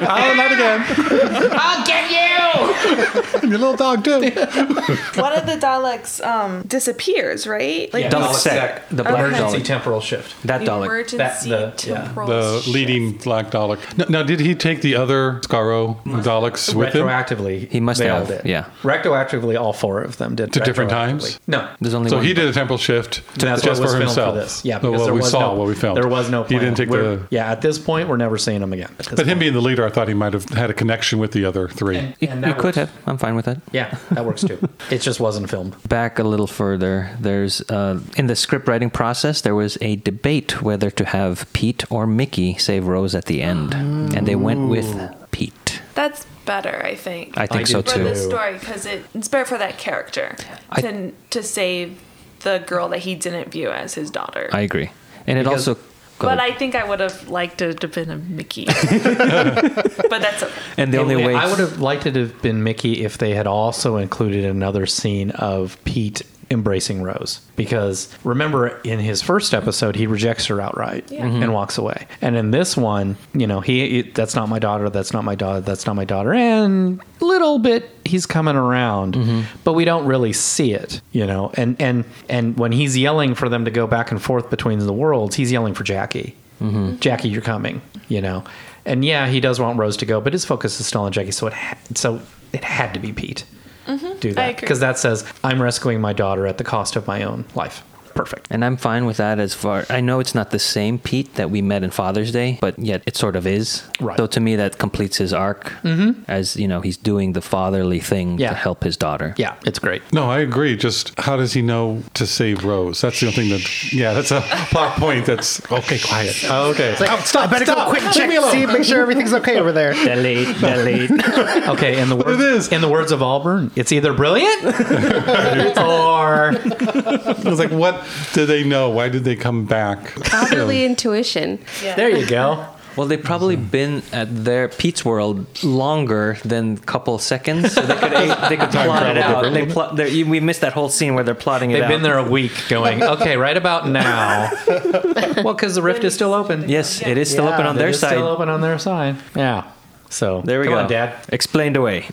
Oh, not again! I'll get you!" And your little dog too. One of the Daleks um, disappears, right? Like Dalek Sec, the black emergency Dalek. temporal shift. That the Dalek. emergency That- the- yeah. temporal The shift. leading Black Dalek. Now, now, did he take the other Skaro Daleks with him? Retroactively, He must they all have, did. yeah. Retroactively, all four of them did. To different retroactively. times? No, There's only So one. he did a temporal shift And that's just what was for filmed himself. for this. Yeah, No, because what there we was saw, no, what we filmed. There was no. He didn't take We're- the. Yeah, at this point, we're never seeing him again. at this But him point. being the leader, I thought he might have had a connection with the other three. And- You, and you that could works. have. I'm fine with that. Yeah, that works too. it just wasn't filmed. Back a little further, there's uh, in the script writing process, there was a debate whether to have Pete or Mickey save Rose at the end, and they went with Pete. That's better, I think. I think I so do for too. the story because it, it's better for that character I- to to save the girl that he didn't view as his daughter. I agree, and it Because- also. Go but ahead. I think I would have liked it to have been a Mickey. but that's okay. and the only way I would have liked it to have been Mickey if they had also included another scene of Pete embracing Rose. Because remember, in his first episode, he rejects her outright mm-hmm. and walks away. And in this one, you know, he it, that's not my daughter. That's not my daughter. That's not my daughter. And little bit he's coming around, mm-hmm. but we don't really see it. You know, and and and when he's yelling for them to go back and forth between the worlds, he's yelling for Jackie. Mm-hmm. Jackie, you're coming. You know, and yeah, he does want Rose to go, but his focus is still on Jackie. So it ha- so it had to be Pete Mm-hmm. do that. because that says I'm rescuing my daughter at the cost of my own life. Perfect. And I'm fine with that as far. I know it's not the same Pete that we met in Father's Day, but yet it sort of is. Right. So to me, that completes his arc, mm-hmm. as you know, he's doing the fatherly thing Yeah. to help his daughter. Yeah, it's great. No, I agree. Just how does he know to save Rose? That's the only thing that, yeah, that's a plot point. That's okay. Quiet. Oh, okay. stop! I better go quick check, see, make sure everything's okay over there. Delete, delete. Okay, in the words, it is. in the words of Auburn, it's either brilliant or I was like, what do they know? Why did they come back? Probably intuition. there you go. well, they've probably been at their Pete's World longer than a couple sebecause so they could they could plot it travel out. They plot, they- we missed that whole scene where they're plotting it They've out. been there a week, going okay, right about now. well, because the rift is still open. Yes, it is still Yeah, open on their is side. Still open on their side. Yeah. So There we come go. on, Dad. Explained away.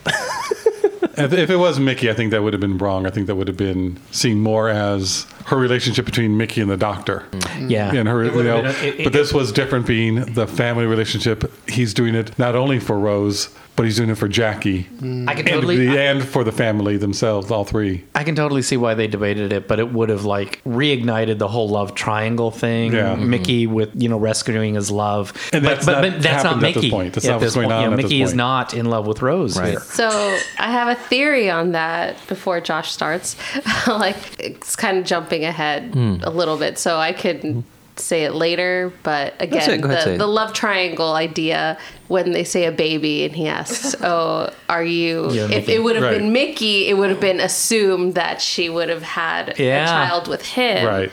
If if it was Mickey, I think that would have been wrong. I think that would have been seen more as her relationship between Mickey and the doctor. Mm-hmm. Yeah. And her, you know, a- it- but this was different being the family relationship. He's doing it not only for Rose, but he's doing it for Jackie I can and, totally. the, and for the family themselves, all three. I can totally see why they debated it, but it would have like reignited the whole love triangle thing. Yeah. Mm-hmm. Mickey with you know rescuing his love, And but that's but, not but that's not happened at this Mickey. point. That's at not what's this going point. on You know, at this Mickey is not in love with Rose Right. here. So I have a theory on that before Josh starts. like it's kind of jumping ahead hmm. a little bit, so I could say it later. But again, Go the, the love triangle idea when they say a baby and he asks, "Oh, are you?" Yeah, if it would have Right. been Mickey, it would have been assumed that she would have had Yeah. a child with him. Right.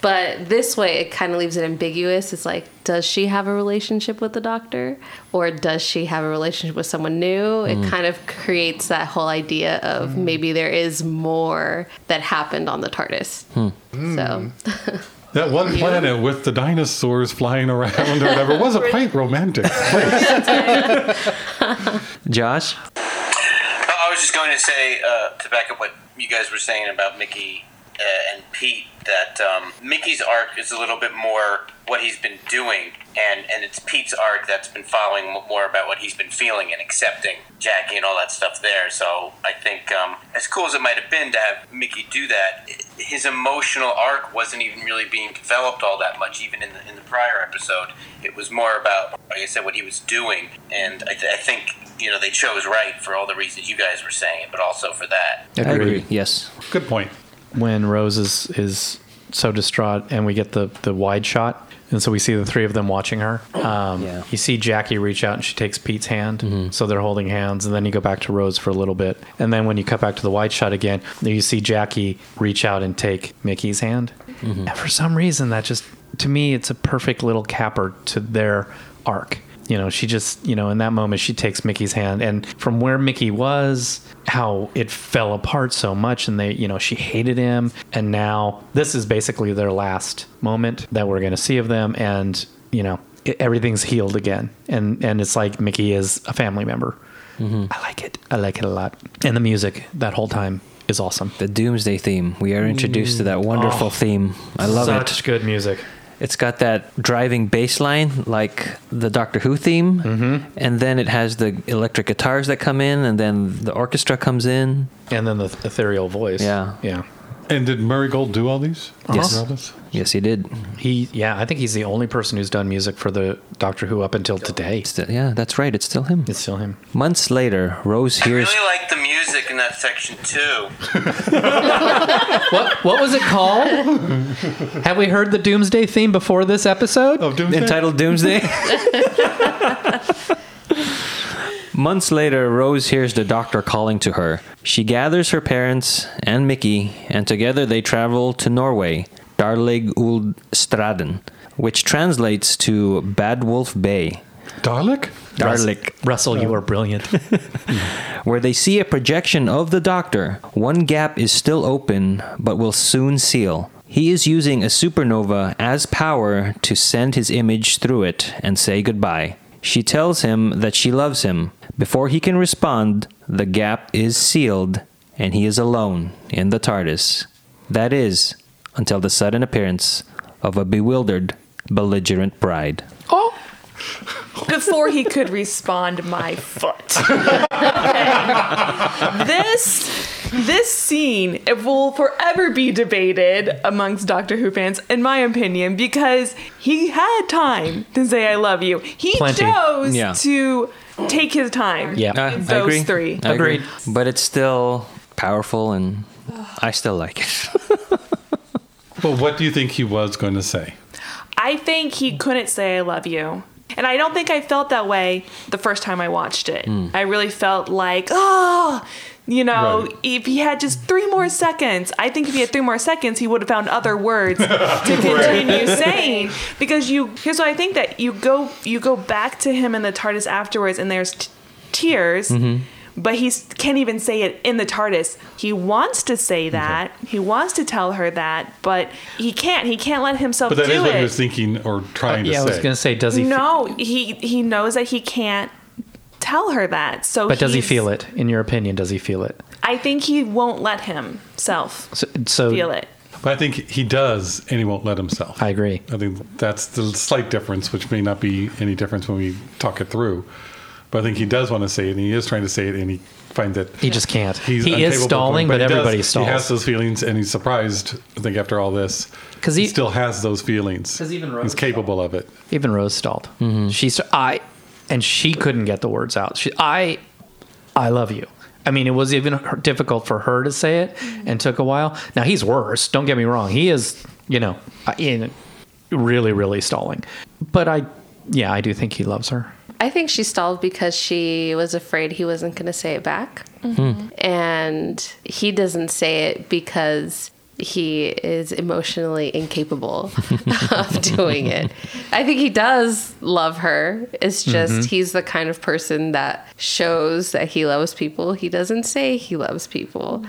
But this way, it kind of leaves it ambiguous. It's like, does she have a relationship with the doctor? Or does she have a relationship with someone new? It kind of creates that whole idea of maybe there is more that happened on the TARDIS. So, That one planet with the dinosaurs flying around or whatever was a quite romantic place. Josh? Oh, I was just going to say uh, to back up what you guys were saying about Mickey uh, and Pete that um, Mickey's arc is a little bit more what he's been doing, and and it's Pete's arc that's been following more about what he's been feeling and accepting Jackie and all that stuff there. So I think um, as cool as it might have been to have Mickey do that, his emotional arc wasn't even really being developed all that much, even in the in the prior episode. It was more about, like I said, what he was doing, and I, th- I think you know they chose right for all the reasons you guys were saying, but also for that. I agree. Yes. Good point. When Rose is, is so distraught and we get the, the wide shot. And so we see the three of them watching her. Um, Yeah. You see Jackie reach out and she takes Pete's hand. So they're holding hands. And then you go back to Rose for a little bit. And then when you cut back to the wide shot again, you see Jackie reach out and take Mickey's hand. And for some reason, that just, to me, it's a perfect little capper to their arc. You know, she just, you know, in that moment, she takes Mickey's hand. And from where Mickey was, how it fell apart so much, and they, you know, she hated him. And now this is basically their last moment that we're going to see of them. And, you know, it, everything's healed again. And, and it's like Mickey is a family member. Mm-hmm. I like it. I like it a lot. And the music that whole time is awesome. The Doomsday theme. We are introduced to that wonderful Oh. theme. I love Such it. Such good music. It's got that driving bass line like the Doctor Who theme, mm-hmm. and then it has the electric guitars that come in, and then the orchestra comes in. And then the ethereal voice. Yeah. Yeah. And did Murray Gold do all these? Yes. All this? Yes, he did. He, yeah, I think he's the only person who's done music for the Doctor Who up until today. Still, yeah, that's right. It's still him. It's still him. Months later, Rose hears. I really like the music in that section too. What what was it called? Have we heard the Doomsday theme before this episode? Oh, Doomsday? entitled Doomsday. Months later, Rose hears the doctor calling to her. She gathers her parents and Mickey, and together they travel to Norway, Dårlig Ulv Stranden, which translates to Bad Wolf Bay. Dalek? Darlik, Russell, you are brilliant. where they see a projection of the doctor. One gap is still open, but will soon seal. He is using a supernova as power to send his image through it and say goodbye. She tells him that she loves him. Before he can respond, the gap is sealed and he is alone in the TARDIS. That is, until the sudden appearance of a bewildered, belligerent bride. Oh! Before he could respond my foot Okay. this this scene it will forever be debated amongst doctor who fans in my opinion because he had time to say i love you he Plenty. chose Yeah. to take his time Yeah. Uh, with I those agree. three I agree. Agreed. But it's still powerful and I still like it. Well, what do you think he was going to say? I think he couldn't say I love you. And I don't think I felt that way the first time I watched it. I really felt like, oh, you know, Right. if he had just three more seconds, I think if he had three more seconds, he would have found other words to continue saying. Because you, here's what I think that you go, you go back to him in the TARDIS afterwards, and there's t- tears. Mm-hmm. But he can't even say it in the TARDIS. He wants to say that. He wants to tell her that, but he can't. He can't let himself But that do is it. what he was thinking or trying uh, yeah, I to was say. gonna say, does he? fe- No, he he knows that he can't tell her that. So, but does he feel it? In your opinion, does he feel it? I think he won't let himself So, so feel it. But I think he does, and he won't let himself. I agree. I think that's the slight difference, which may not be any difference when we talk it through. But I think he does want to say it, and he is trying to say it, and he finds that He just can't. he's he is stalling, doing- but, he does- everybody stalls. He has those feelings, and he's surprised. I think after all this, 'Cause he, he- still has those feelings. 'Cause even Rose he's capable of it. Even Rose stalled. Mm-hmm. She's I, and she couldn't get the words out. She I, I love you. I mean, it was even difficult for her to say it, and took a while. Now he's worse. Don't get me wrong. He is, you know, in really, really stalling. But I, yeah, I do think he loves her. I think she stalled because she was afraid he wasn't going to say it back. Hmm. And he doesn't say it because he is emotionally incapable of doing it. I think he does love her. It's mm-hmm. just he's the kind of person that shows that he loves people. He doesn't say he loves people.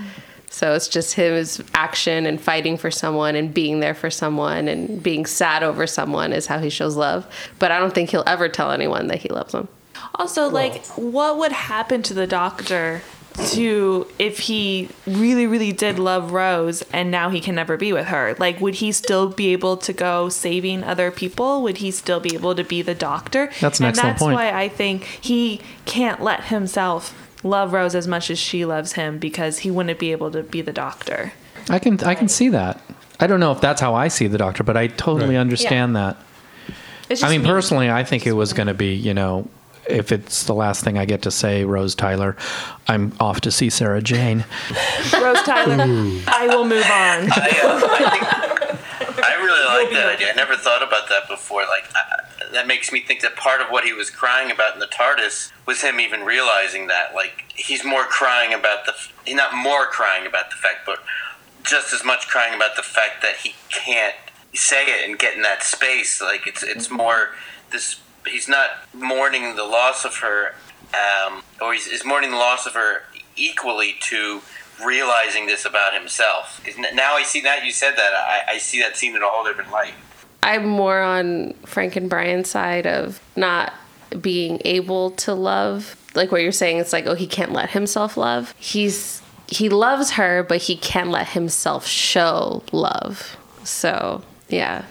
So it's just his action and fighting for someone and being there for someone and being sad over someone is how he shows love. But I don't think he'll ever tell anyone that he loves them. Also, like, what would happen to the doctor to if he really, really did love Rose and now he can never be with her? Like, would he still be able to go saving other people? Would he still be able to be the doctor? That's an and excellent that's point. why I think he can't let himself love Rose as much as she loves him because he wouldn't be able to be the doctor. I can I can see that. I don't know if that's how I see the doctor, but I totally Right. understand that. I just mean, me. personally, I think it was going to be, you know, if it's the last thing I get to say, Rose Tyler, I'm off to see Sarah Jane. Rose Tyler, I will move on. I, uh, I think I really like that idea. I never thought about that before. Like I, that makes me think that part of what he was crying about in the TARDIS was him even realizing that. Like he's more crying about the he's not more crying about the fact, but just as much crying about the fact that he can't say it and get in that space. Like it's it's more this. He's not mourning the loss of her, um, or he's, he's mourning the loss of her equally to realizing this about himself. now I see that you said that I, I see that scene in a whole different light. I'm more on Frank and Brian's side of not being able to love. Like what you're saying, it's like, oh, he can't let himself love. He's he loves her, but he can't let himself show love. So yeah,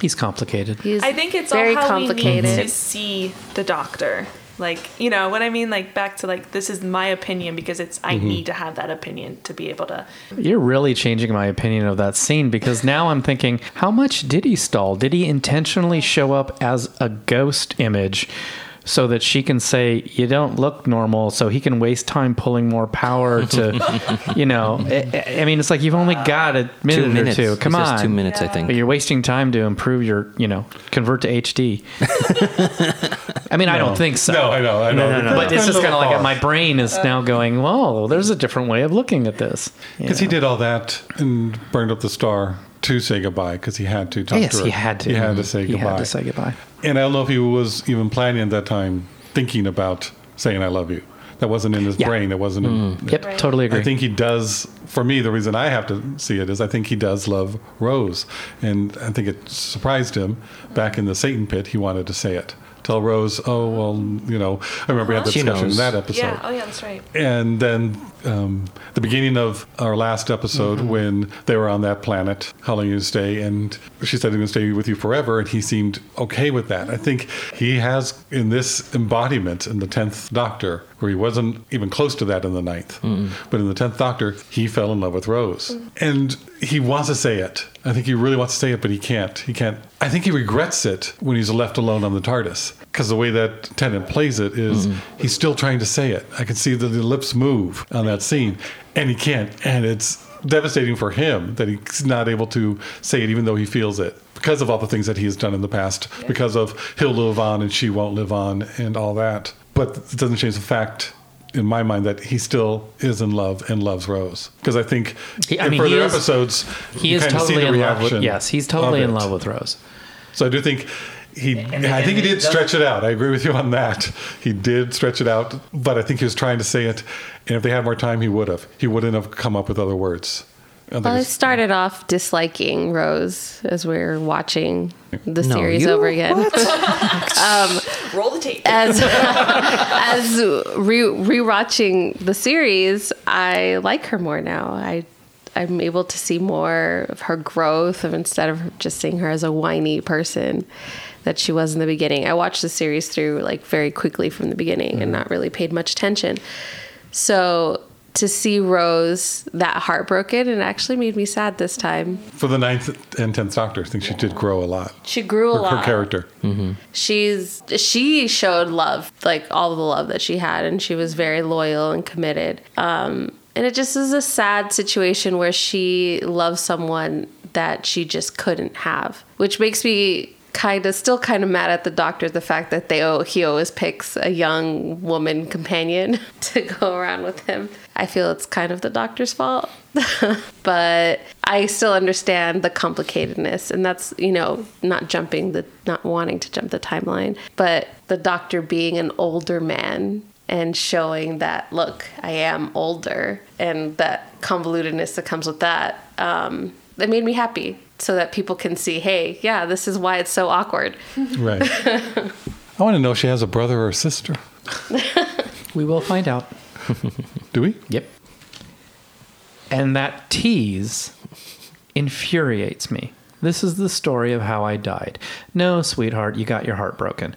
He's complicated. he's I think it's very all how complicated. we need to see the doctor. Like, you know what I mean? Like back to like this is my opinion because it's I mm-hmm. need to have that opinion to be able to You're really changing my opinion of that scene because now I'm thinking, how much did he stall? Did he intentionally show up as a ghost image so that she can say, you don't look normal, so he can waste time pulling more power to, you know? I, I mean, it's like you've only got a minute two minutes. or two. Come says on. two minutes, I But think. you're wasting time to improve your, you know, convert to HD. I mean, I don't think so. No, I know, I know. no, no. But it's just kind of like my brain is now going, whoa, there's a different way of looking at this. Because he did all that and burned up the star to say goodbye because he had to talk Yes, to her. he had to. He had to mm-hmm. say He goodbye. had to say goodbye. And I don't know if he was even planning at that time, thinking about saying "I love you." That wasn't in his Yeah. brain. That wasn't. In, mm. Yep, totally agree. I think he does. For me, the reason I have to see it is I think he does love Rose, and I think it surprised him back in the Satan pit. He wanted to say it. Tell Rose, oh well, you know. I remember we had the She discussion in that episode. Yeah, oh yeah, that's right. And then um, the beginning of our last episode, Mm-hmm. when they were on that planet, how long you gonna stay? And she said, I'm going to stay with you forever. And he seemed okay with that. I think he has in this embodiment in the 10th Doctor, where he wasn't even close to that in the ninth, but in the 10th Doctor, he fell in love with Rose. And he wants to say it. I think he really wants to say it, but he can't. He can't. I think he regrets it when he's left alone on the TARDIS. Because the way that Tennant plays it is mm-hmm. he's still trying to say it. I can see that the lips move on that scene, and he can't. And it's devastating for him that he's not able to say it, even though he feels it. Because of all the things that he has done in the past, because of he'll live on and she won't live on, and all that. But it doesn't change the fact, in my mind, that he still is in love and loves Rose. Because I think He- I in mean, he further is- episodes, He is totally in love with. Yes, he's totally in love with Rose. So I do think he. I think he did stretch it out. I agree with you on that. He did stretch it out, but I think he was trying to say it. And if they had more time, he would have. He wouldn't have come up with other words. I Well, I started off disliking Rose as we were watching the No, series you- over again. Um, Roll the tape. as as re rewatching the series, I like her more now. I I'm able to see more of her growth of instead of just seeing her as a whiny person that she was in the beginning. I watched the series through like very quickly from the beginning and not really paid much attention. So to see Rose that heartbroken, it actually made me sad this time. for the ninth and tenth Doctor, I think she did grow a lot. She grew a Her, lot. her character. she's she showed love like all the love that she had and she was very loyal and committed um and it just is a sad situation where she loves someone that she just couldn't have which makes me kind of still kind of mad at the doctor the fact that they oh, he always picks a young woman companion to go around with him. I feel it's kind of the doctor's fault. but I still understand the complicatedness and that's, you know, not jumping the not wanting to jump the timeline, but the doctor being an older man and showing that look, I am older and that convolutedness that comes with that. Um, that made me happy so that people can see, hey, yeah, this is why it's so awkward. Right. I want to know if she has a brother or a sister. We will find out. Do we? Yep. And that tease infuriates me. This is the story of how I died. No, sweetheart, you got your heart broken.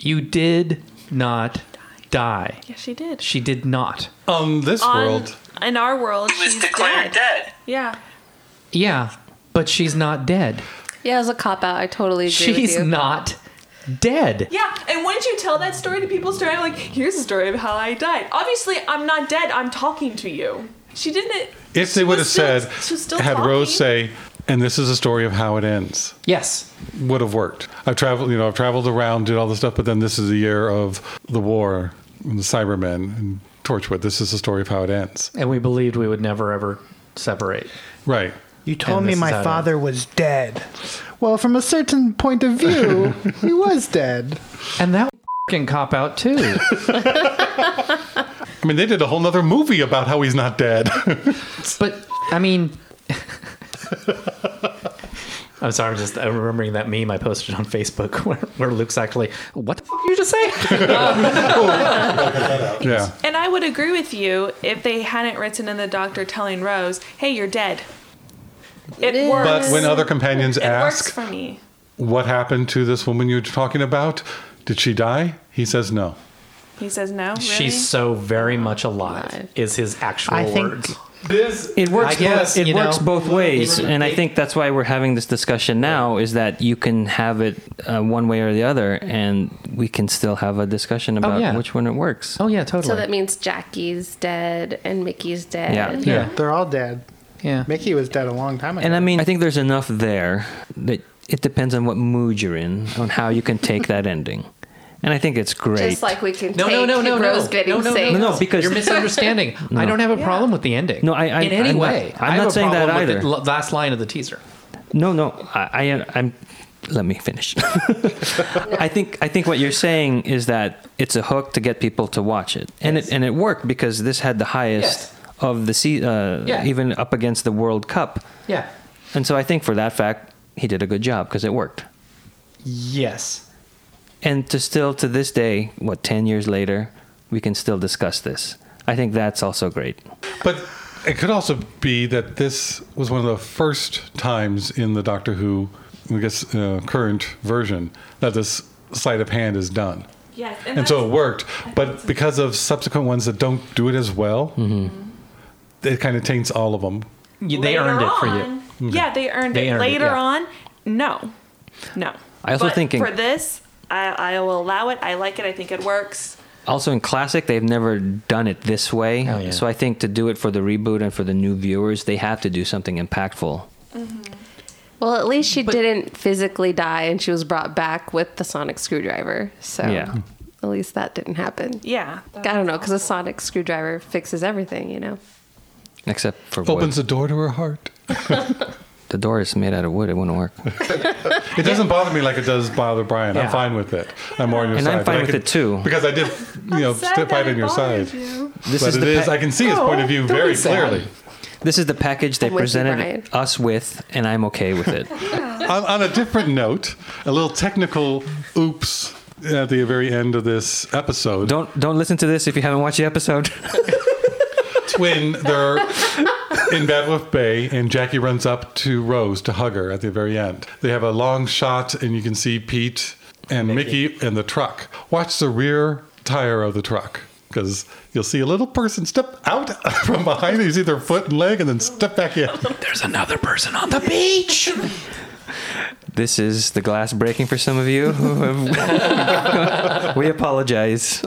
You did not die. Yes, she did. She did not. On this On- world, in our world, He was she's declared dead. dead. Yeah. Yeah, but she's not dead. Yeah, as a cop out, I totally agree with She's you. not dead. Yeah, and wouldn't you tell that story to people? Story like, here's the story of how I died. Obviously, I'm not dead. I'm talking to you. She didn't. if they would have said, still had talking. Rose say, and this is a story of how it ends, Yes. would have worked. I've traveled, you know, I've traveled around, did all this stuff, but then this is the year of the war, and the Cybermen, and Torchwood. This is the story of how it ends. And we believed we would never ever separate. Right. You told And me this is my it father was dead. Well, from a certain point of view, he was dead. And that can cop out too. I mean, they did a whole nother movie about how he's not dead. But I mean, I'm sorry. I'm just I'm remembering that meme I posted on Facebook where, where Luke's actually, "What the fuck did you just say?" Um, yeah. And I would agree with you if they hadn't written in the doctor telling Rose, "Hey, you're dead." It Yeah. works. But when other companions it works ask, for me. what happened to this woman you're talking about? Did she die? He says no. He says no. Really? She's so very much alive. Alive. Is his actual I think- words? It works. I guess, both, it you works know, both ways, and I think that's why we're having this discussion now. Is that you can have it uh, one way or the other, and we can still have a discussion about yeah. which one it works. Oh yeah, totally. So that means Jackie's dead and Mickey's dead. Yeah. yeah, They're all dead. Yeah. Mickey was dead a long time ago. And I mean, I think there's enough there that it depends on what mood you're in, on how you can take that ending. And I think it's great. Just like we can No, take no, no, no, Rose no. getting no, no, saved. No, no, because- you're misunderstanding. no. I don't have a problem with the ending. No, I- I- in any I'm not- I'm not saying that problem with either. The last line of the teaser. No, no, I, I I'm. Let me finish. I think I think what you're saying is that it's a hook to get people to watch it, and Yes. it and it worked because this had the highest Yes. Of the se- uh, Yeah. even up against the World Cup, Yeah. and so I think for that fact he did a good job because it worked. Yes. And to still to this day, what ten years later, we can still discuss this. I think that's also great. But it could also be that this was one of the first times in the Doctor Who, I guess, uh, current version that this sleight of hand is done. Yes, And so it worked. But because of subsequent ones that don't do it as well, it kind of taints all of them. You- they earned it for you. you. Yeah, they earned They it. earned it, Later yeah. on, no, no. I also but think in- for this, I, I will allow it. I like it. I think it works. Also in classic, they've never done it this way. Oh, yeah. So I think to do it for the reboot and for the new viewers, they have to do something impactful. Mm-hmm. Well, at least she didn't physically die and she was brought back with the sonic screwdriver. So Yeah. at least that didn't happen. Yeah. I don't know, because a sonic screwdriver fixes everything, you know? Except for Opens wood. the door to her heart. The door is made out of wood. It wouldn't work. It doesn't bother me like it does bother Brian. Yeah. I'm fine with it. I'm more on your And side. I'm fine I with can- it too. Because I did, you know, sad step that right on your side. you. This But is it the is, pa- I can see his point of view oh. very clearly. This is the package they I'm you, presented us with, and I'm okay with it. on, on a different note, a little technical oops at the very end of this episode. don't don't listen to this if you haven't watched the episode. When they're in Badwolf Bay and Jackie runs up to Rose to hug her at the very end. They have a long shot and you can see Pete and Mickey and the truck. Watch the rear tire of the truck because you'll see a little person step out from behind. You see their foot and leg and then step back in. There's another person on the beach. this is the glass breaking for some of you. we apologize.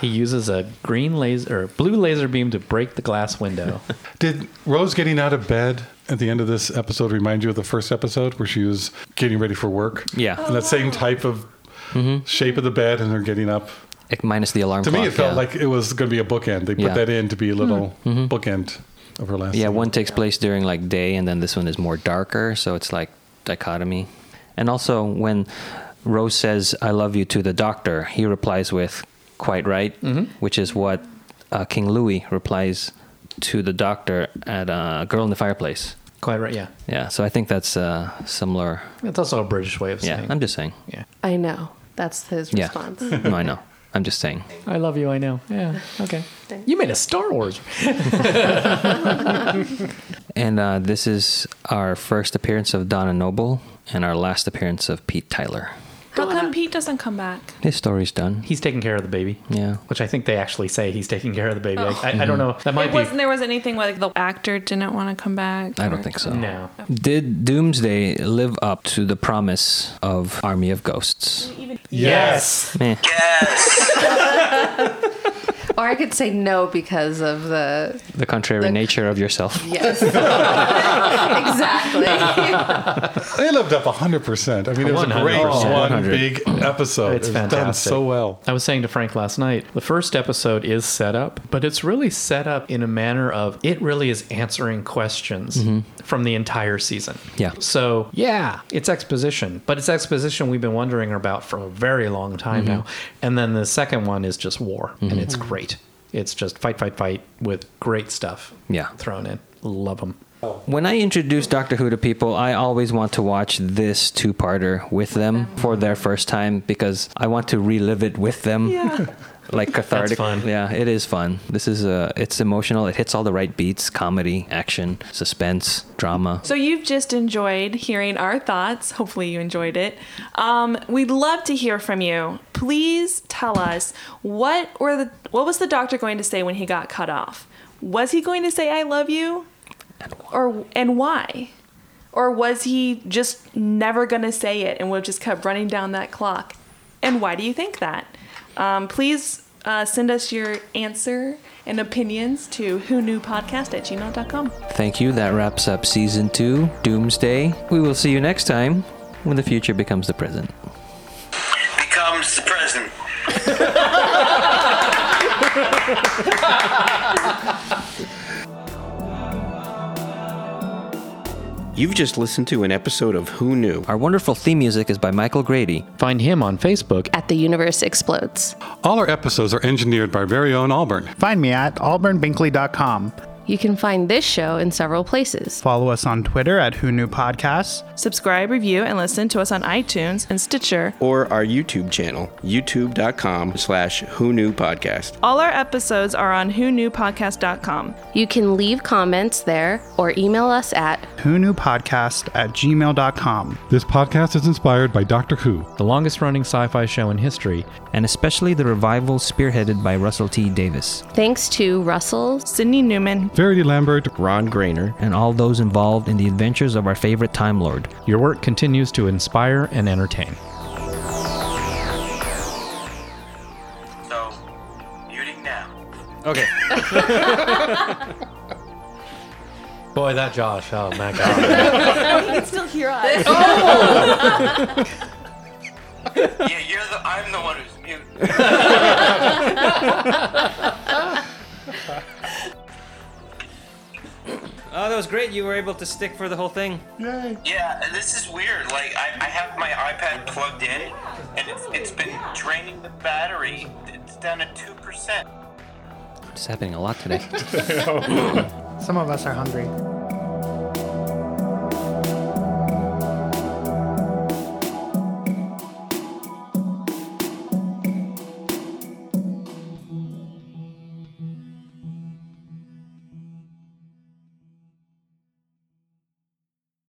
He uses a green laser or blue laser beam to break the glass window. Did Rose getting out of bed at the end of this episode remind you of the first episode where she was getting ready for work? Yeah. And that same type of mm-hmm. shape of the bed and they're getting up. Like, minus the alarm To clock. me, it felt yeah. like it was going to be a bookend. They put Yeah. that in to be a little hmm. mm-hmm. bookend of her last Yeah, scene. one takes place during like day, and then this one is more darker, so it's like dichotomy. And also, when Rose says "I love you" to the doctor, he replies with "Quite right," which is what uh, King Louis replies to the doctor at uh, "Girl in the Fireplace." Quite right, yeah. Yeah, so I think that's uh, similar. It's also a British way of saying. Yeah, saying. I'm just saying. yeah. I know. That's his Yeah, response. no, I know. I'm just saying. I love you. I know. Yeah. Okay. You made a Star Wars. And uh, this is our first appearance of Donna Noble and our last appearance of Pete Tyler. How Pete doesn't come back? His story's done. He's taking care of the baby. Yeah. Which I think they actually say he's taking care of the baby. I, I, I don't know. That might It be. wasn't there was anything where like the actor didn't want to come back. I don't think so. No. Did Doomsday live up to the promise of Army of Ghosts? Yes. Eh. Yes. Or I could say no because of the The contrary The- nature of yourself. yes. exactly. They lived up 100%. I mean, it was a great 100%. one 100. big episode. It's It was done so well. I was saying to Frank last night, the first episode is set up, but it's really set up in a manner of it really is answering questions mm-hmm. from the entire season. Yeah. So, yeah, it's exposition, but it's exposition we've been wondering about for a very long time mm-hmm. now. And then the second one is just war, and mm-hmm. it's great. It's just fight, fight, fight with great stuff Yeah. thrown in. Love them. When I introduce Doctor Who to people, I always want to watch this two parter with them for their first time because I want to relive it with them. Yeah. Like cathartic. fun. Yeah, it is fun. This is uh it's emotional. It hits all the right beats, comedy, action, suspense, drama. So you've just enjoyed hearing our thoughts. Hopefully you enjoyed it. Um, we'd love to hear from you. Please tell us what or the what was the doctor going to say when he got cut off? Was he going to say I love you? Or and why? Or was he just never going to say it and we'll just kept running down that clock? And why do you think that? Um, please uh, send us your answer and opinions to who knew podcast at gmail.com. Thank you. That wraps up season two, Doomsday. We will see you next time when the future becomes the present. Becomes the present. You've just listened to an episode of Who Knew. Our wonderful theme music is by Michael Grady. Find him on Facebook. At the universe explodes. All our episodes are engineered by our very own Auburn. Find me at alburnbinkley.com. You can find this show in several places. Follow us on Twitter at Who Knew Podcasts. Subscribe, review, and listen to us on iTunes and Stitcher. Or our YouTube channel, youtube.com slash Who Knew Podcast. All our episodes are on who knew podcast.com. You can leave comments there or email us at Who Knew Podcast at gmail.com. This podcast is inspired by Doctor Who. the longest running sci fi show in history. And especially the revival spearheaded by Russell T. Davies. thanks to Russell, Sydney Newman. Verity Lambert, Ron Grainer. And all those involved in the adventures of our favorite Time Lord. Your work continues to inspire and entertain. So, muting now. Okay. Boy, that Josh. Oh, my God. You can still hear us. Oh. Yeah, you're the. I'm the one who's mute. Oh, that was great. You were able to stick for the whole thing. Yeah, this is weird. Like I, I have my iPad plugged in, and it's it's been draining the battery. It's down to two percent. It's happening a lot today. Some of us are hungry.